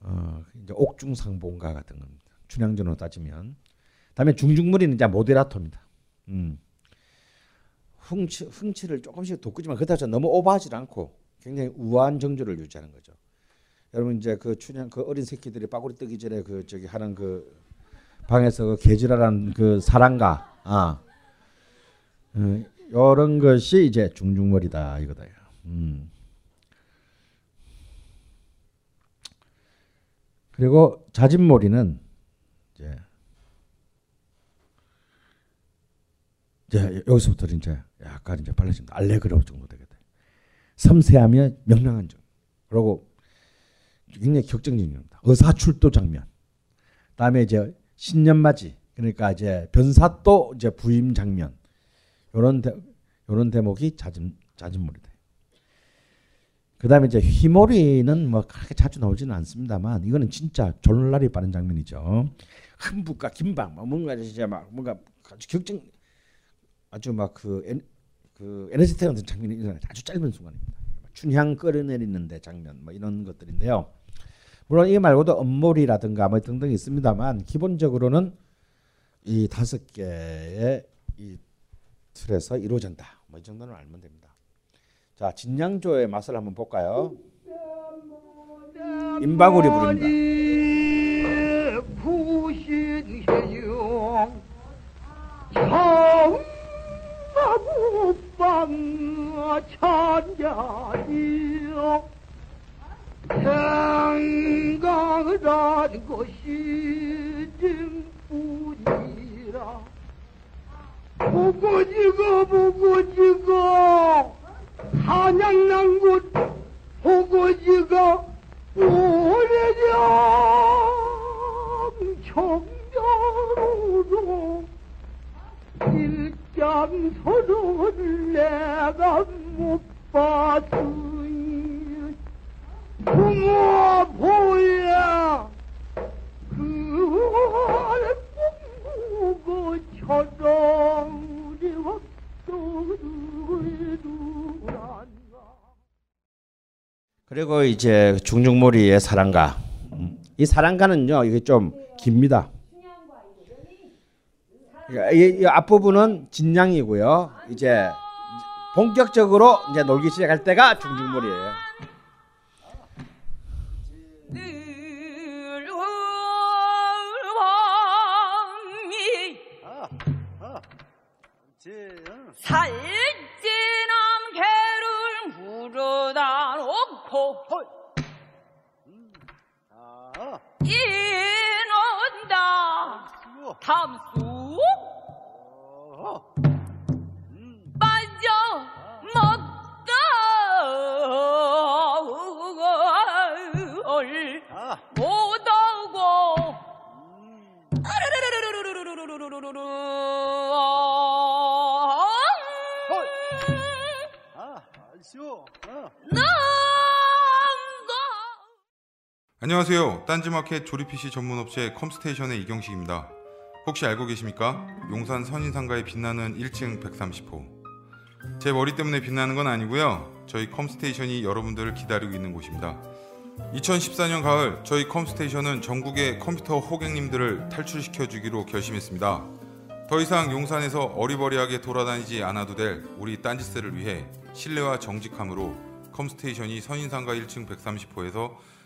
어, 이제 옥중상봉가 같은 겁니다. 춘향전으로 따지면. 다음에 중중머리는 이제 모데라토입니다. 음. 흥치, 흥치를 조금씩 돋구지만 그렇다고 너무 오버하지 않고 굉장히 우아한 정조를 유지하는 거죠. 여러분 이제 그 춘향 그 어린 새끼들이 빠구리 뜨기 전에 그 저기 하는 그 방에서 그 개질하는 그 사랑가 아 음, 이런 것이 이제 중중머리다 이거다. 음. 그리고 자진머리는 이제 이제 여기서부터 이제 약간 이제 빨라집니다. 알레그로 정도 되겠다. 섬세하며 명랑한 정. 그리고 굉장히 격정적인 겁니다. 의사출도 장면. 다음에 이제 신년맞이 그러니까 이제 변사또 이제 부임 장면. 요런 대, 요런 대목이 잦은 잦은물이다. 그다음에 이제 휘몰이는 뭐 그렇게 자주 나오지는 않습니다만 이거는 진짜 졸라리 빠른 장면이죠. 흥북과 김방 뭐 뭔가 진짜 막 뭔가 아주 격정 아주 막그 그 에너지 태우는 장면이 아주 짧은 순간입니다. 춘향 끌어내리는데 장면 뭐 이런 것들인데요. 물론 이 말고도 엄몰이라든가 뭐 등등 있습니다만 기본적으로는 이 다섯 개의 이 틀에서 이루어진다. 뭐 이 정도는 알면 됩니다. 자 진양조의 맛을 한번 볼까요? 임바구리 부릅니다. 청마구방 천자리요 생각이란 것이 등뿐이라. 보고 지고 보고 지고 한양난 곳 보고 지고 오래전 청년으로 일장서를 내가 못 봤으니 부모 보야 그 그리고 이제 중중몰이의 사랑가. 음. 이 사랑가는요 이게 좀 깁니다. 그러니까 이, 이 앞부분은 진양이고요. 이제 본격적으로 이제 놀기 시작할 때가 중중몰이에요. 늘왕이 살찐한 개를 물어다 놓고 이는다 담수. 빠져 먹다 을 못하고. 안녕하세요. 딴지마켓 조립 PC 전문 업체 컴스테이션의 이경식입니다. 혹시 알고 계십니까? 용산 선인상가에 빛나는 1층 130호. 제 머리 때문에 빛나는 건 아니고요. 저희 컴스테이션이 여러분들을 기다리고 있는 곳입니다. 2014년 가을 저희 컴스테이션은 전국의 컴퓨터 호객님들을 탈출시켜 주기로 결심했습니다. 더 이상 용산에서 어리버리하게 돌아다니지 않아도 될 우리 딴지스를 위해 신뢰와 정직함으로 컴스테이션이 선인상가 1층 130호에서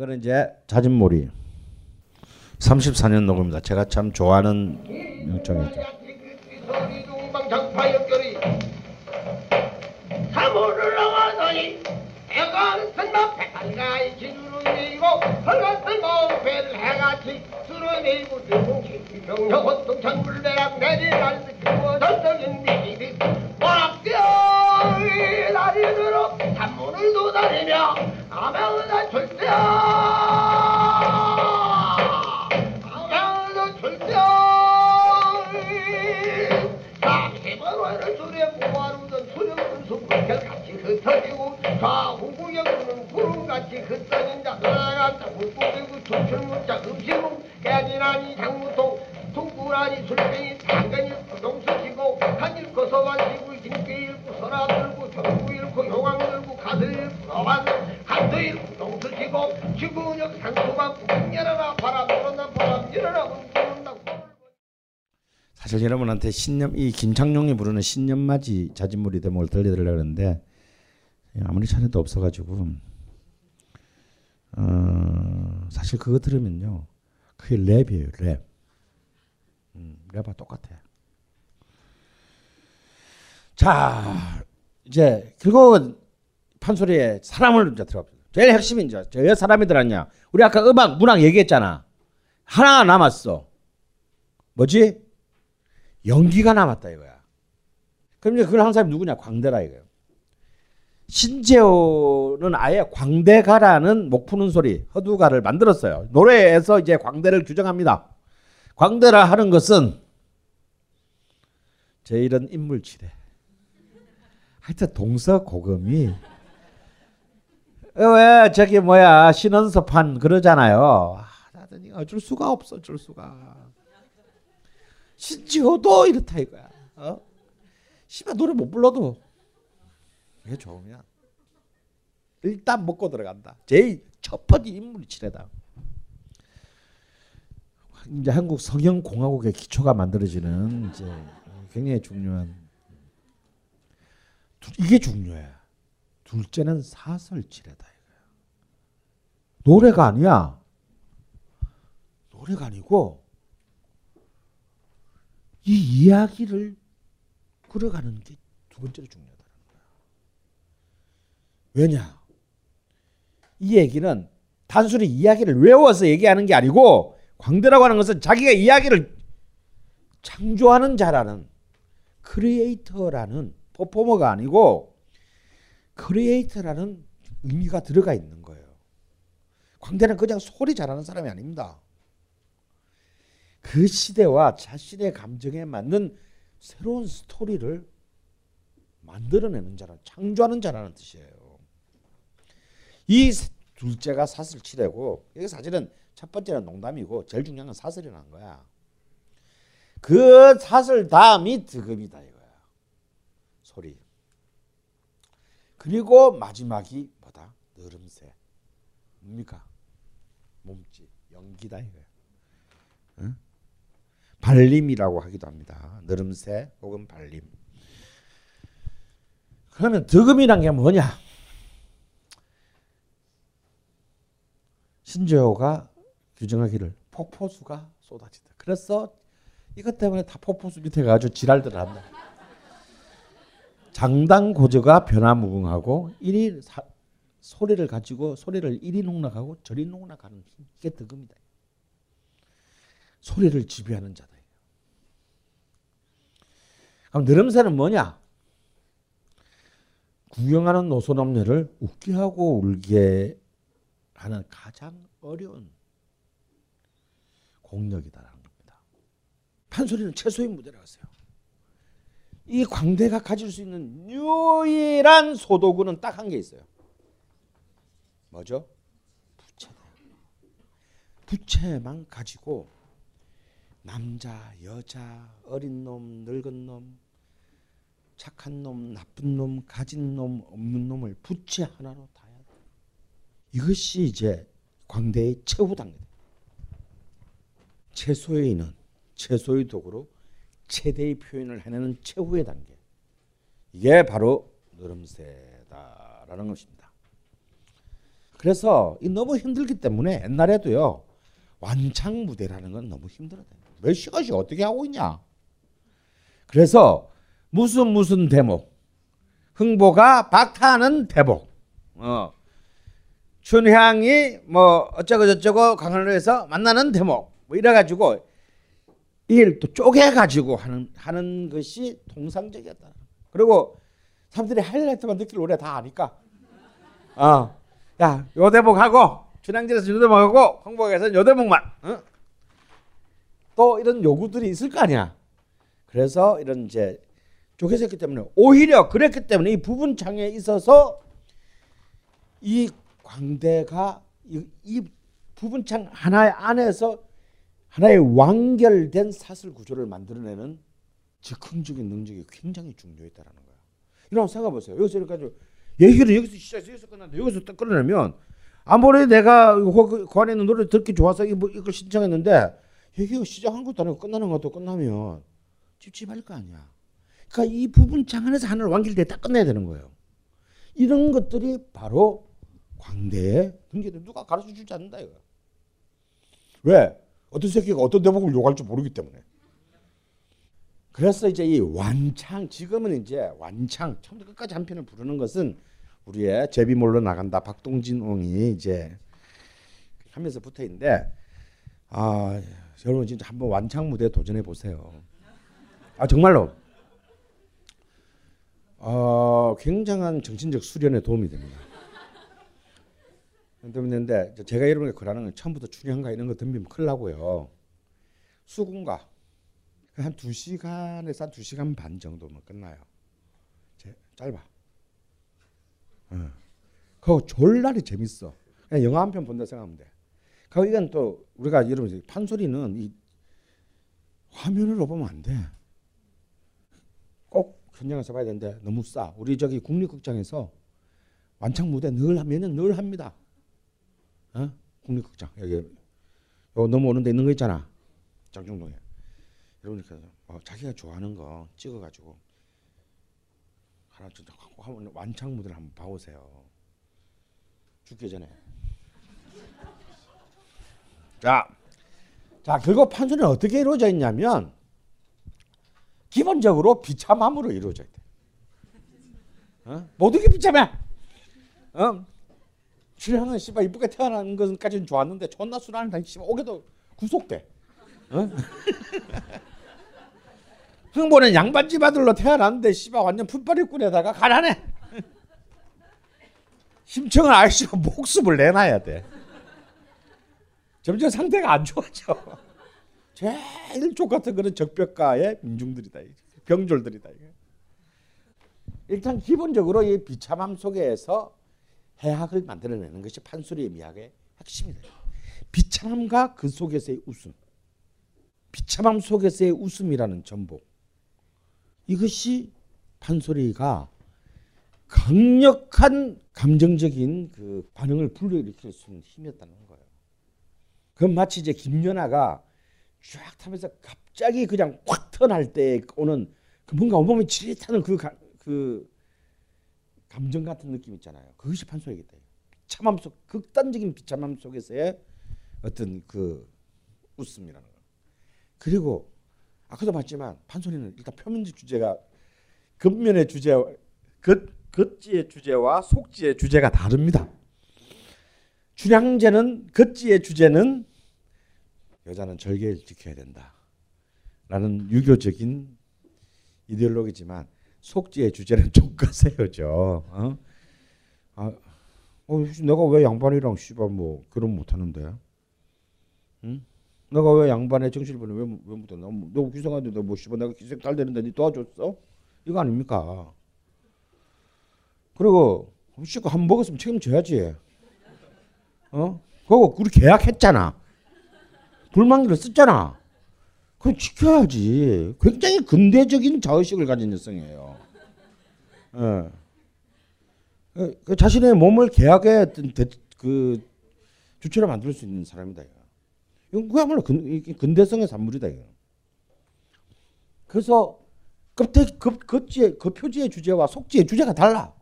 이거는 이제 자진몰이 34년 녹음입니다. 제가 참 좋아하는 해 여러분한테 신념 이 김창룡이 부르는 신념맞이 자진몰이 대목을 들려드리려고 하는데 아무리 차례도 없어가지고 어, 사실 그거 들으면요 그게 랩이에요 랩. 음, 랩과 똑같아. 자 이제 결국은 판소리에 사람을 이제 들어가 제일 핵심이 이제 왜 사람이 들었냐? 우리 아까 음악 문학 얘기했잖아. 하나 남았어. 뭐지 연기가 남았다 이거야. 그럼 이제 그걸 한 사람이 누구냐? 광대라 이거예요. 신재호는 아예 광대가라는 목 푸는 소리, 허두가를 만들었어요. 노래에서 이제 광대를 규정합니다. 광대라 하는 것은 제 이런 인물치래. 하여튼 동서고금이 왜 저기 뭐야 신원섭한 그러잖아요. 아, 어쩔 수가 없어, 어쩔 수가. 신지호도 이렇다 이거야. 어? 씨발 노래 못 불러도 이게 좋으면 일단 먹고 들어간다. 제일 첫 번째 인물이 치레다. 이제 한국 성형 공화국의 기초가 만들어지는 이제 굉장히 중요한 이게 중요해. 둘째는 사설치레다 이거야. 노래가 아니야. 노래가 아니고 이 이야기를 끌어가는 게 두 번째로 중요하다는 거야. 왜냐? 이 얘기는 단순히 이야기를 외워서 얘기하는 게 아니고 광대라고 하는 것은 자기가 이야기를 창조하는 자라는 크리에이터라는 퍼포머가 아니고 크리에이터라는 의미가 들어가 있는 거예요. 광대는 그냥 소리 잘하는 사람이 아닙니다. 그 시대와 자신의 감정에 맞는 새로운 스토리를 만들어내는 자라, 창조하는 자라는 뜻이에요. 이 둘째가 사설치레고 이게 사실은 첫 번째는 농담이고 제일 중요한 건 사설이라는 거야. 그 사슬 다음이 득음이다 이거야. 소리. 그리고 마지막이 뭐다? 느름새. 뭡니까? 몸짓, 연기다 이거야. 응? 발림이라고 하기도 합니다. 느름새 혹은 발림. 그러면 득음이란 게 뭐냐? 신조어가 규정하기를 폭포수가 쏟아진다. 그래서 이것 때문에 다 폭포수 밑에 가지고 지랄들 한다. 장당 고저가 변화무궁하고 이리 사, 소리를 가지고 소리를 이리 농락하고 저리 농락하는 힘. 이게 득음이다. 소리를 지배하는 자다. 그럼 느름새는 뭐냐? 구경하는 노소남녀를 웃게 하고 울게 하는 가장 어려운 공력이다라는 겁니다. 판소리는 최소의 무대라고 했어요. 이 광대가 가질 수 있는 유일한 소도구는 딱 한 게 있어요. 뭐죠? 부채다. 부채만 가지고 남자, 여자, 어린 놈, 늙은 놈, 착한 놈, 나쁜 놈, 가진 놈, 없는 놈을 부채 하나로 다 해야 돼. 이것이 이제 광대의 최후 단계다. 최소의 인은 최소의 도구로 최대의 표현을 해내는 최후의 단계. 이게 바로 느름새다라는 것입니다. 그래서 이 너무 힘들기 때문에 옛날에도요 완창 무대라는 건 너무 힘들어요. 몇 시간씩 어떻게 하고 있냐? 그래서 무슨 무슨 대목, 흥보가 박타하는 대목, 어, 춘향이 뭐 어쩌고 저쩌고 강한로 해서 만나는 대목, 뭐 이래 가지고 이를 또 쪼개 가지고 하는 하는 것이 통상적이었다. 그리고 사람들이 하이라이트만 느낄 노래 다 아니까, 어, 야, 요 대목하고 춘향전에서 요 대목하고 홍보에서 요 대목만, 어? 또 이런 요구들이 있을 거 아니야. 그래서 이런 이제 쪼개서 했기 때문에 오히려 그랬기 때문에 이 부분 창에 있어서 이 광대가 이, 이 부분 창 하나 안에서 하나의 완결된 사슬 구조를 만들어내는 즉흥적인 능력이 굉장히 중요했다라는 거야. 이런 생각해 보세요. 여기서 이렇게 얘기를 여기서 시작해서 여기서 끝났는데 여기서 딱 끊어내면 아무리 내가 그 안에 있는 노래 듣기 좋아서 이걸 신청했는데 얘기가 시작한 것도 아니고 끝나는 것도 끝나면 찝찝할 거 아니야. 그러니까 이 부분 장안에서 하나를 완결돼 딱 끝내야 되는 거예요. 이런 것들이 바로 광대의 등기들 누가 가르쳐 주지 않는다 이거. 왜? 어떤 새끼가 어떤 대목을 욕할 줄 모르기 때문에. 그래서 이제 이 완창 지금은 이제 완창 처음부터 끝까지 한 편을 부르는 것은 우리의 제비몰로 나간다 박동진 옹이 이제 하면서 붙어 있는데 아 여러분 진짜 한번 완창 무대 도전해 보세요. 아 정말로 어, 굉장한 정신적 수련에 도움이 됩니다. 때문인데 제가 여러분에게 그러는 건 처음부터 출연가 이런 거 덤비면 큰일 나고요. 수군가 한 2시간에서 한 2시간 반 정도면 끝나요. 제, 짧아. 어. 그거 졸라리 재밌어. 그냥 영화 한 편 본다 생각하면 돼. 그 이건 또 우리가 여러분 판소리는 이 화면으로 보면 안 돼. 꼭 현장에서 봐야 되는데 너무 싸. 우리 저기 국립극장에서 완창 무대 늘 하면은 늘 합니다. 어? 국립극장 여기 요 넘어오는 데 있는 거 있잖아. 장중동에. 여러분께서 어, 자기가 좋아하는 거 찍어가지고 하나 진짜 한번 완창 무대를 한번 봐보세요. 죽기 전에. 자, 자 그리고 판소리는 어떻게 이루어져 있냐면 기본적으로 비참함으로 이루어져야 돼. 어? 모든 게 비참해. 어? 출향은 씨발 이쁘게 태어난 것까지는 좋았는데 존나 다니 씨발 오게도 구속돼. 어? 흥보는 양반집 아들로 태어났는데 씨발 완전 풋바리꾼에다가 가난해. 심청은 아저씨가 목숨을 내놔야 돼. 점점 상태가 안 좋아져. 제일 족같은 그런 적벽가의 민중들이다. 병졸들이다. 일단 기본적으로 이 비참함 속에서 해학을 만들어내는 것이 판소리의 미학의 핵심이다. 비참함과 그 속에서의 웃음. 비참함 속에서의 웃음이라는 전복. 이것이 판소리가 강력한 감정적인 그 반응을 불러일으킬 수 있는 힘이었다는 거예요. 그 마치 이제 김연아가 쫙 타면서 갑자기 그냥 확 턴할 때 오는 그 뭔가 온몸이 지릿하는 그, 가, 그 감정 같은 느낌 있잖아요. 그것이 판소리겠다. 참함 속 극단적인 비참함 속에서의 어떤 그 웃음이라는 거. 그리고 아까도 봤지만 판소리는 일단 표면적 주제가 겉면의 주제 겉 겉지의 주제와 속지의 주제가 다릅니다. 춘향제는 겉지의 주제는 여자는 절개를 지켜야 된다. 라는 유교적인 이데올로기지만 속지의 주제는 족가세요죠. 어? 아, 어, 내가 왜 양반이랑 씨발 뭐 결혼 못 하는데? 응? 내가 왜 양반의 정신을 왜왜 못해? 너, 너 기생한테 너뭐 씨발 내가 기생 잘 되는데 니 도와줬어? 이거 아닙니까? 그리고 씨발 한 먹었으면 책임져야지. 어? 그거 우리 계약했잖아. 불만기를 썼잖아. 그럼 지켜야지. 굉장히 근대적인 자의식을 가진 여성이에요. 예. 그, 그 자신의 몸을 계약의 어떤 대, 그 주체로 만들 수 있는 사람이다. 이건 그야말로 근, 근대성의 산물이다. 이거. 그래서 겉에 겉, 겉지의 겉표지의 주제와 속지의 주제가 달라.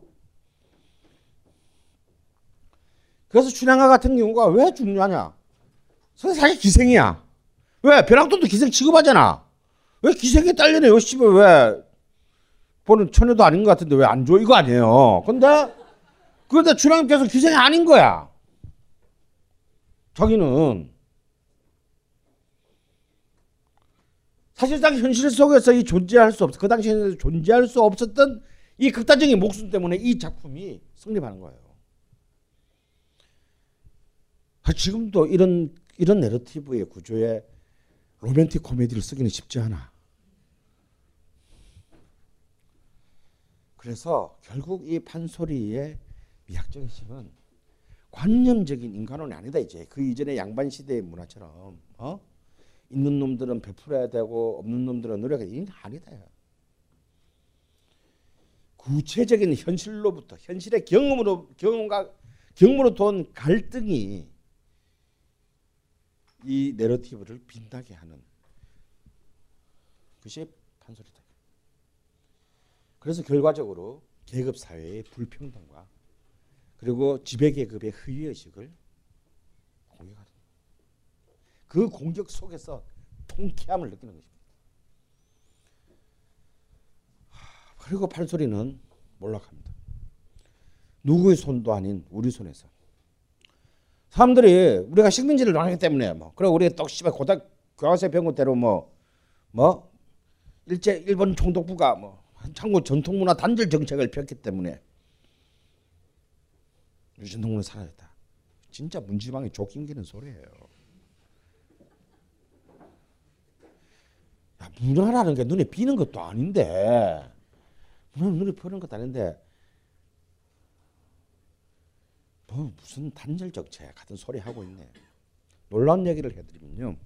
그래서 춘향아 같은 경우가 왜 중요하냐? 사실 기생이야. 왜? 벼락도도 기생 취급하잖아. 왜 기생에 딸려내요? 씨발 왜? 보는 처녀도 아닌 것 같은데 왜 안 줘? 이거 아니에요. 근데 그런데 춘향께서 기생이 아닌 거야. 자기는 사실상 현실 속에서 이 존재할 수 없어. 그 당시에는 존재할 수 없었던 이 극단적인 목숨 때문에 이 작품이 성립하는 거예요. 지금도 이런 이런 내러티브의 구조에 로맨틱 코미디를 쓰기는 쉽지 않아. 그래서 결국 이 판소리의 미학적인 힘은 관념적인 인간론이 아니다 이제 그 이전의 양반 시대의 문화처럼 어? 있는 놈들은 베풀어야 되고 없는 놈들은 노력해야 되 아니다. 구체적인 현실로부터 현실의 경험으로 경험과 경험으로 돈 갈등이 이 내러티브를 빛나게 하는 것이 판소리다. 그래서 결과적으로 계급 사회의 불평등과 그리고 지배 계급의 허위 의식을 공격하는 그 공격 속에서 통쾌함을 느끼는 것입니다. 그리고 판소리는 몰락합니다. 누구의 손도 아닌 우리 손에서 사람들이 우리가 식민지를 당하기 때문에 뭐 그래 우리 또 씨발 고등 교과서 배운 대로 뭐뭐 뭐 일제 일본 총독부가 뭐 한국 전통문화 단절 정책을 폈기 때문에 전통문화 사라졌다. 진짜 문지방이 족긴기는 소리예요. 야, 문화라는 게 눈에 비는 것도 아닌데 문화는 눈에 보는 것도 아닌데 뭐 무슨 단절 정책 같은 소리 하고 있네. 놀라운 얘기를 해드리면요.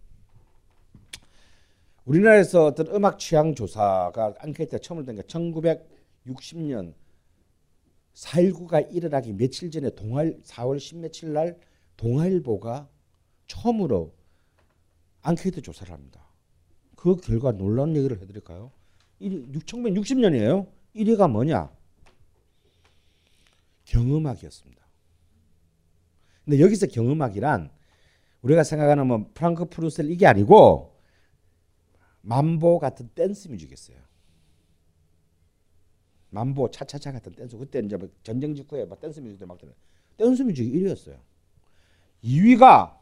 우리나라에서 어떤 음악 취향 조사가 앙케이트가 처음을 된게 1960년 4.19가 일어나기 며칠 전에 동아일 4월 10 며칠 날 동아일보가 처음으로 앙케이트 조사를 합니다. 그 결과 놀라운 얘기를 해드릴까요? 1960년이에요. 1위가 뭐냐? 경음악이었습니다. 근데 여기서 경음악이란 우리가 생각하는 뭐 프랑크 푸르셀 이게 아니고 맘보 같은 댄스 뮤직이었어요. 맘보 차차차 같은 댄스 그때 이제 뭐 전쟁 직후에 막 댄스 뮤직들 막 들어. 댄스 뮤직이 1위였어요. 2위가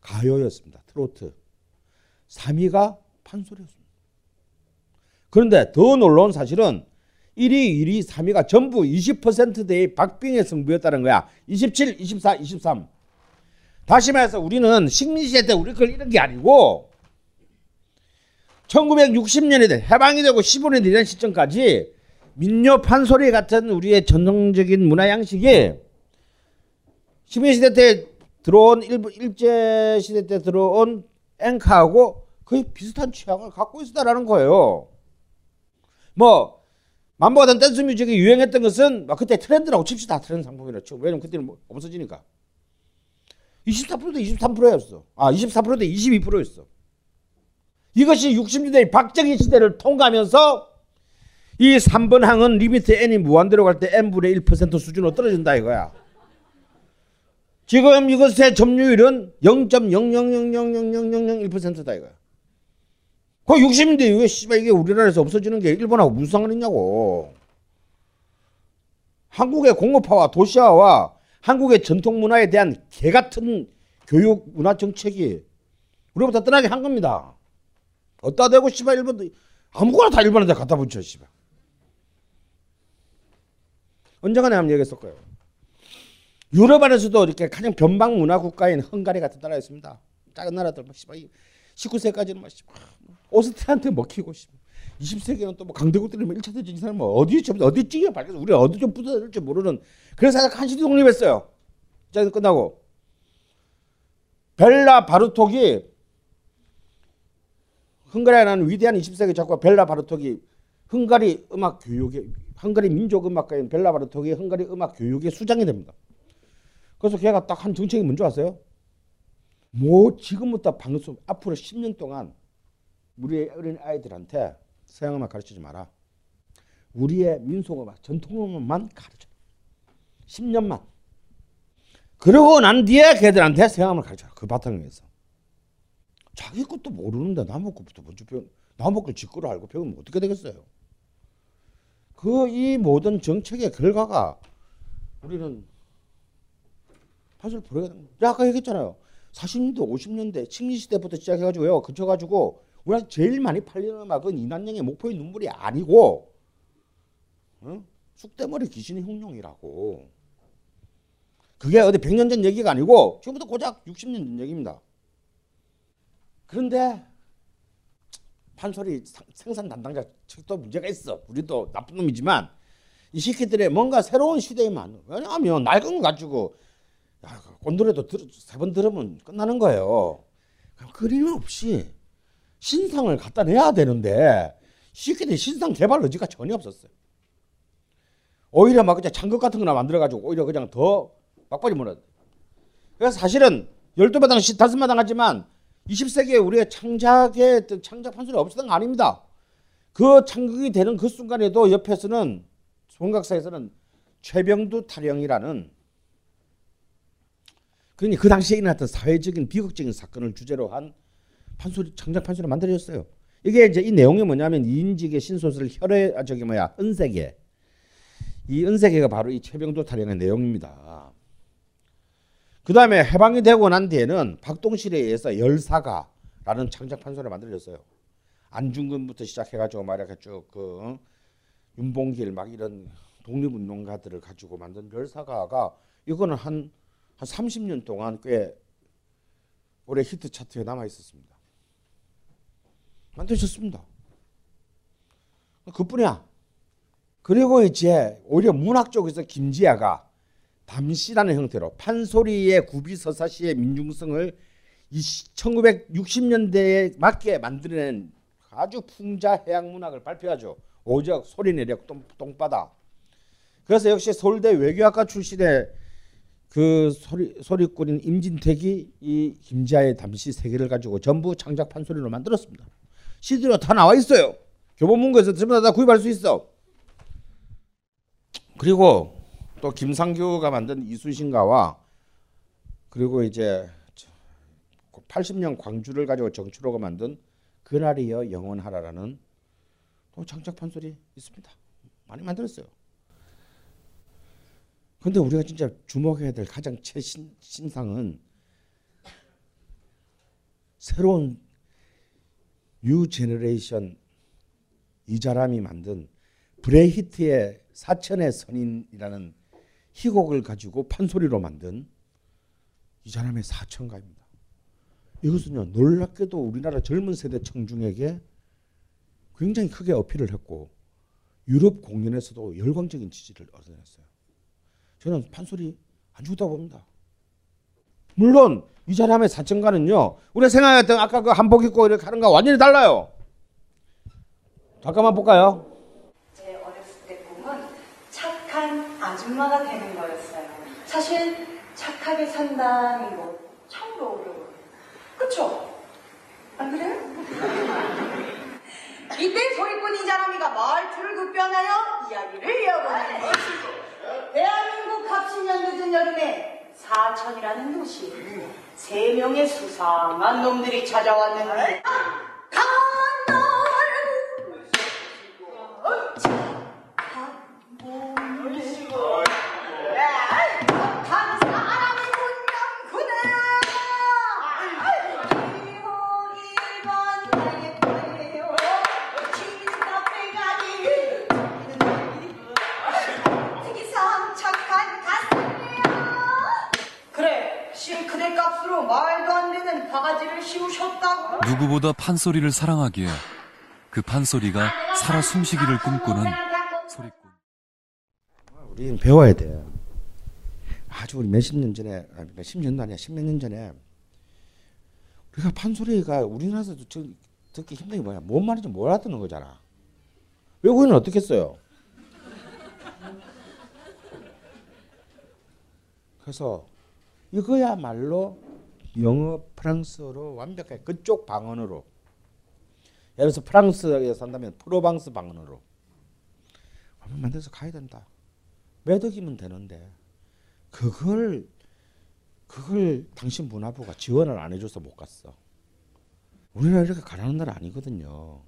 가요였습니다. 트로트. 3위가 판소리였습니다. 그런데 더 놀라운 사실은 1위, 2위, 3위가 전부 20%대의 박빙의 승부였다는 거야. 27, 24, 23. 다시 말해서 우리는 식민시대 때 우리 걸 이런 게 아니고 1960년이 돼 해방이 되고 15년이 되는 시점까지 민요 판소리 같은 우리의 전통적인 문화 양식이 식민시대 때 들어온 일부 일제 시대 때 들어온 앵카하고 거의 비슷한 취향을 갖고 있었다라는 거예요. 뭐 만보 같은 댄스 뮤직이 유행했던 것은 막 그때 트렌드라고 칩시다. 트렌드 상품이라 치 왜냐면 그때는 뭐 없어지니까. 24%대 23%였어. 아, 24%대 22%였어. 이것이 60년대 박정희 시대를 통과하면서 이 3번 항은 limit n이 무한대로 갈 때 n분의 1% 수준으로 떨어진다 이거야. 지금 이것의 점유율은 0.000000001%다 이거야. 그 60인데 이게 씨발 이게 우리나라에서 없어지는 게 일본하고 무슨 상관있냐고. 한국의 공업화와 도시화와 한국의 전통 문화에 대한 개 같은 교육 문화 정책이 우리부터 떠나게 한 겁니다. 어따 대고 씨발 일본 아무거나 다 일본한테 갖다 붙여 씨발. 언젠가 한번 얘기했을 거예요. 유럽 안에서도 이렇게 가장 변방 문화 국가인 헝가리 같은 나라가 있습니다. 작은 나라들 막 씨발 19세까지는 막 씨발 오스트리아한테 먹히고 씨발 20세기는 또 뭐 강대국들이 뭐 1차 대전 이 사람 뭐 어디 좀 어디 찌개 밝혀서 우리 어디 좀 부서질지 모르는 그래서 한시 독립했어요. 자 끝나고 벨라 바르톡이 헝가리라는 위대한 20세기 작가 벨라 바르톡이 헝가리 음악 교육의 헝가리 민족 음악가인 벨라 바르톡이 헝가리 음악 교육의 수장이 됩니다. 그래서 걔가 딱 한 정책이 뭔지 아세요? 뭐 지금부터 방송 앞으로 10년 동안 우리 어린 아이들한테 서양음악 가르치지 마라. 우리의 민속음악, 전통음악만 가르쳐. 10년만. 그러고 난 뒤에 걔들한테 서양음악 가르쳐. 그 바탕에서. 자기 것도 모르는데 남의 것부터 먼저 배우 남의 걸 직구로 알고 배우면 어떻게 되겠어요? 그 이 모든 정책의 결과가 우리는 사실 보려야 됩니다. 아까 얘기했잖아요. 40년대, 50년대, 식민시대부터 시작해가지고요. 그쳐가지고 우리가 제일 많이 팔리는 음악은 이난영의 목포의 눈물이 아니고 어? 쑥대머리 귀신의 흉룡이라고. 그게 어디 100년 전 얘기가 아니고 지금부터 고작 60년 전 얘기입니다. 그런데 판소리 생산 담당자 측도 문제가 있어. 우리도 나쁜 놈이지만 이 새끼들의 뭔가 새로운 시대에만 왜냐하면 낡은 거 가지고 곤노래도 세 번 들으면 끝나는 거예요. 끊임없이 신상을 갖다 내야 되는데 시키들 신상 개발 의지가 전혀 없었어요. 오히려 막 그냥 창극 같은 거나 만들어가지고 오히려 그냥 더 막바지 몰아. 그래서 사실은 12마당, 15마당 하지만 20세기에 우리의 창작의 창작 판소리 없었던 거 아닙니다. 그 창극이 되는 그 순간에도 옆에서는 송각사에서는 최병두 그러니 그 당시에 일어났던 사회적인 비극적인 사건을 주제로 한 판소리 창작 판소리 만들어졌어요. 이게 이제 이 내용이 뭐냐면 이인직의 신소설 혈의 아 저기 뭐야 은세계 이 은세계가 바로 이 최병도 타령의 내용입니다. 그 다음에 해방이 되고 난 뒤에는 박동실에 의해서 열사가라는 창작 판소리가 만들어졌어요. 안중근부터 시작해가지고 말이야 쭉그 윤봉길 막 이런 독립운동가들을 가지고 만든 열사가가 이거는 한, 한 30년 동안 꽤 오래 히트 차트에 남아 있었습니다. 만드셨습니다. 그뿐이야. 그리고 이제 오히려 문학 쪽에서 김지아가 담시라는 형태로 판소리의 구비서사시의 민중성을 1960년대에 맞게 만들어낸 아주 풍자 해양 문학을 발표하죠. 오적, 소리 내력, 똥, 똥바다. 그래서 역시 서울대 외교학과 출신의 그 소리, 소리꾼인 임진택이 이 김지아의 담시 세계를 가지고 전부 창작 판소리로 만들었습니다. CD로 다 나와 있어요. 교보문고에서 전부 다 구입할 수 있어. 그리고 또 김상규가 만든 이순신가와 그리고 이제 80년 광주를 가지고 정추로가 만든 그날이여 영원하라라는 또 창작 판 소리 있습니다. 많이 만들었어요. 근데 우리가 진짜 주목해야 될 가장 최신 신상은 새로운 new generation 이자람이 만든 브레히트의 사천의 선인이라는 희곡을 가지고 판소리로 만든 이자람의 사천가입니다. 이것은요 놀랍게도 우리나라 젊은 세대 청중에게 굉장히 크게 어필을 했고 유럽 공연에서도 열광적인 지지를 얻어냈어요. 저는 판소리 안 죽다 봅니다. 물론 이 사람의 사천가는요 우리가 생각했던 아까 그 한복 입고 이렇게 하는 거 완전히 달라요. 잠깐만 볼까요? 제 어렸을 때 꿈은 착한 아줌마가 되는 거였어요. 사실 착하게 산다는 거 처음 어려워요. 그쵸? 안 그래요? 이때 소리꾼 이자람이가 말투를 급변하여 이야기를 이어보는 것. 대한민국 합신년 늦은 여름에 사천이라는 도시에 세 명의 수상한 놈들이 찾아왔는데 누구보다 판소리를 사랑하기에 그 판소리가 살아 숨쉬기를 꿈꾸는 소리꾼. 우리는 배워야 돼. 아주 우리 몇십 년 전에, 아니, 몇십 년도 아니야, 십몇 년 전에 우리가 판소리가 우리나라에서도 저, 듣기 힘든 게 뭐야? 뭔 말인지 못 알아듣는 거잖아. 외국인은 어떻게 써요? 그래서 이거야말로 영어, 프랑스어로 완벽하게 그쪽 방언으로 예를 들어서 프랑스에 산다면 프로방스 방언으로 한번 만들어서 가야 된다. 매덕이면 되는데 그걸 그걸 당신 문화부가 지원을 안 해줘서 못 갔어. 우리나라 이렇게 가난한 나라 아니거든요.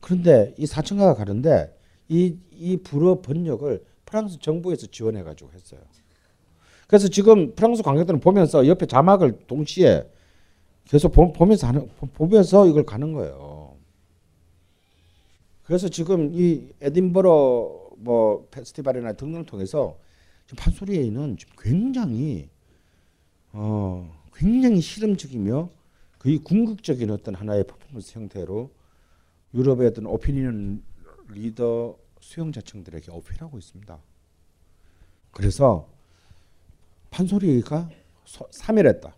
그런데 이 사천가가 가는데 이 이 불어 번역을 프랑스 정부에서 지원해 가지고 했어요. 그래서 지금 프랑스 관객들은 보면서 옆에 자막을 동시에 계속 보, 면서 하는 보면서 이걸 가는 거예요. 그래서 지금 이 에딘버러 뭐 페스티벌이나 등등을 통해서 지금 판소리에는 지금 굉장히 어 굉장히 실험적이며 거의 궁극적인 어떤 하나의 퍼포먼스 형태로 유럽의 어떤 오피니언 리더 수용자층들에게 어필하고 있습니다. 그래서 판소리가 사멸했다.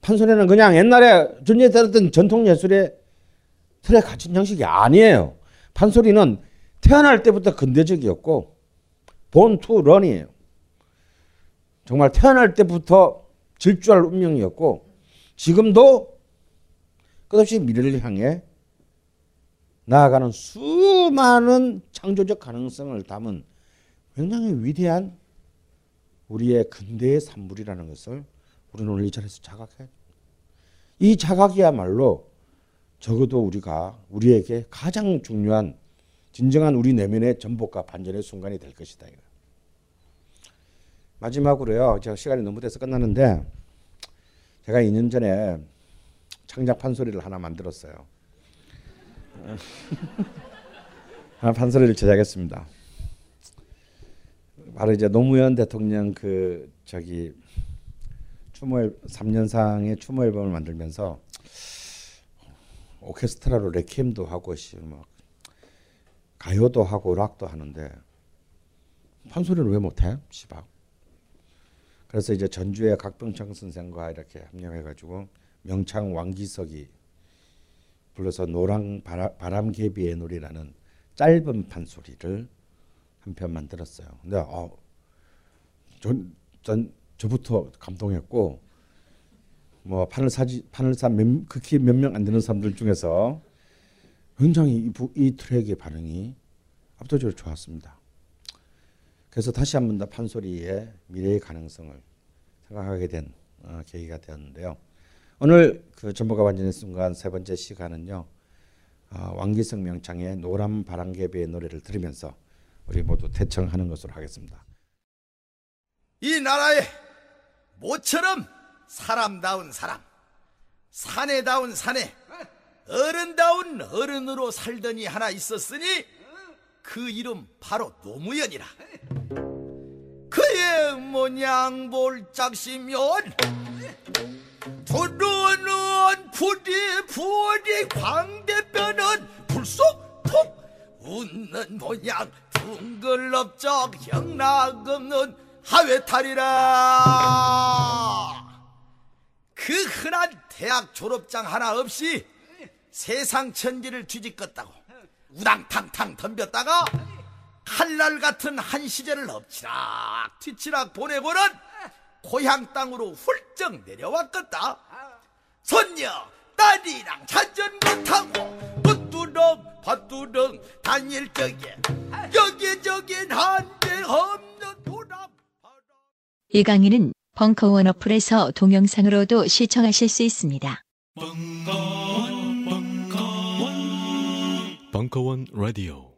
판소리는 그냥 옛날에 들었던 전통 예술의 틀에 갇힌 형식이 아니에요. 판소리는 태어날 때부터 근대적이었고 본투 런이에요. 정말 태어날 때부터 질주할 운명이었고 지금도 끝없이 미래를 향해 나아가는 수많은 창조적 가능성을 담은 굉장히 위대한 우리의 근대의 산물이라는 것을 우리는 오늘 이 자리에서 자각해. 이 자각이야말로 적어도 우리가 우리에게 가장 중요한 진정한 우리 내면의 전복과 반전의 순간이 될 것이다. 마지막으로요. 제가 시간이 너무 돼서 끝나는데 제가 2년 전에 창작 판소리를 하나 만들었어요. 하나 판소리를 제작했습니다. 바로 이제 노무현 대통령 그 저기 추모 3년상의 추모 앨범을 만들면서 오케스트라로 레퀴엠도 하고 뭐 가요도 하고 락도 하는데 판소리를 왜 못해? 시박. 그래서 이제 전주의 각병창 선생과 이렇게 합력해가지고 명창 왕기석이 불러서 노랑 바람, 개비의 놀이라는 짧은 판소리를 한 편 만들었어요. 근데 어, 전, 전 저부터 감동했고 뭐 판을 사지 판을 사 몇, 극히 몇 명 안 되는 사람들 중에서 굉장히 이, 이 트랙의 반응이 압도적으로 좋았습니다. 그래서 다시 한번 더 판소리의 미래의 가능성을 생각하게 된 어, 계기가 되었는데요. 오늘 그 전부가 완전의 순간 세 번째 시간은요. 어, 왕기성 명창의 노란 바람개비의 노래를 들으면서 우리 모두 대청하는 것으로 하겠습니다. 이 나라에 모처럼 사람다운 사람, 사내다운 사내, 어른다운 어른으로 살더니 하나 있었으니 그 이름 바로 노무현이라. 그의 모양 볼짝시면 두루는 부디 부디 광대뼈는 불속 톡 웃는 모양 둥글럽적 형락 없는 하회탈이라. 그 흔한 대학 졸업장 하나 없이 세상 천지를 뒤집었다고 우당탕탕 덤볐다가 칼날 같은 한 시절을 엎치락 뒤치락 보내고는 고향 땅으로 훌쩍 내려왔겠다. 손녀 딸이랑 자전거 타고 뚜뚜 밭두렁 밭두렁 단일적에 여기저긴 한데 없는 도람. 이 강의는 벙커원 어플에서 동영상으로도 시청하실 수 있습니다. 벙커원 라디오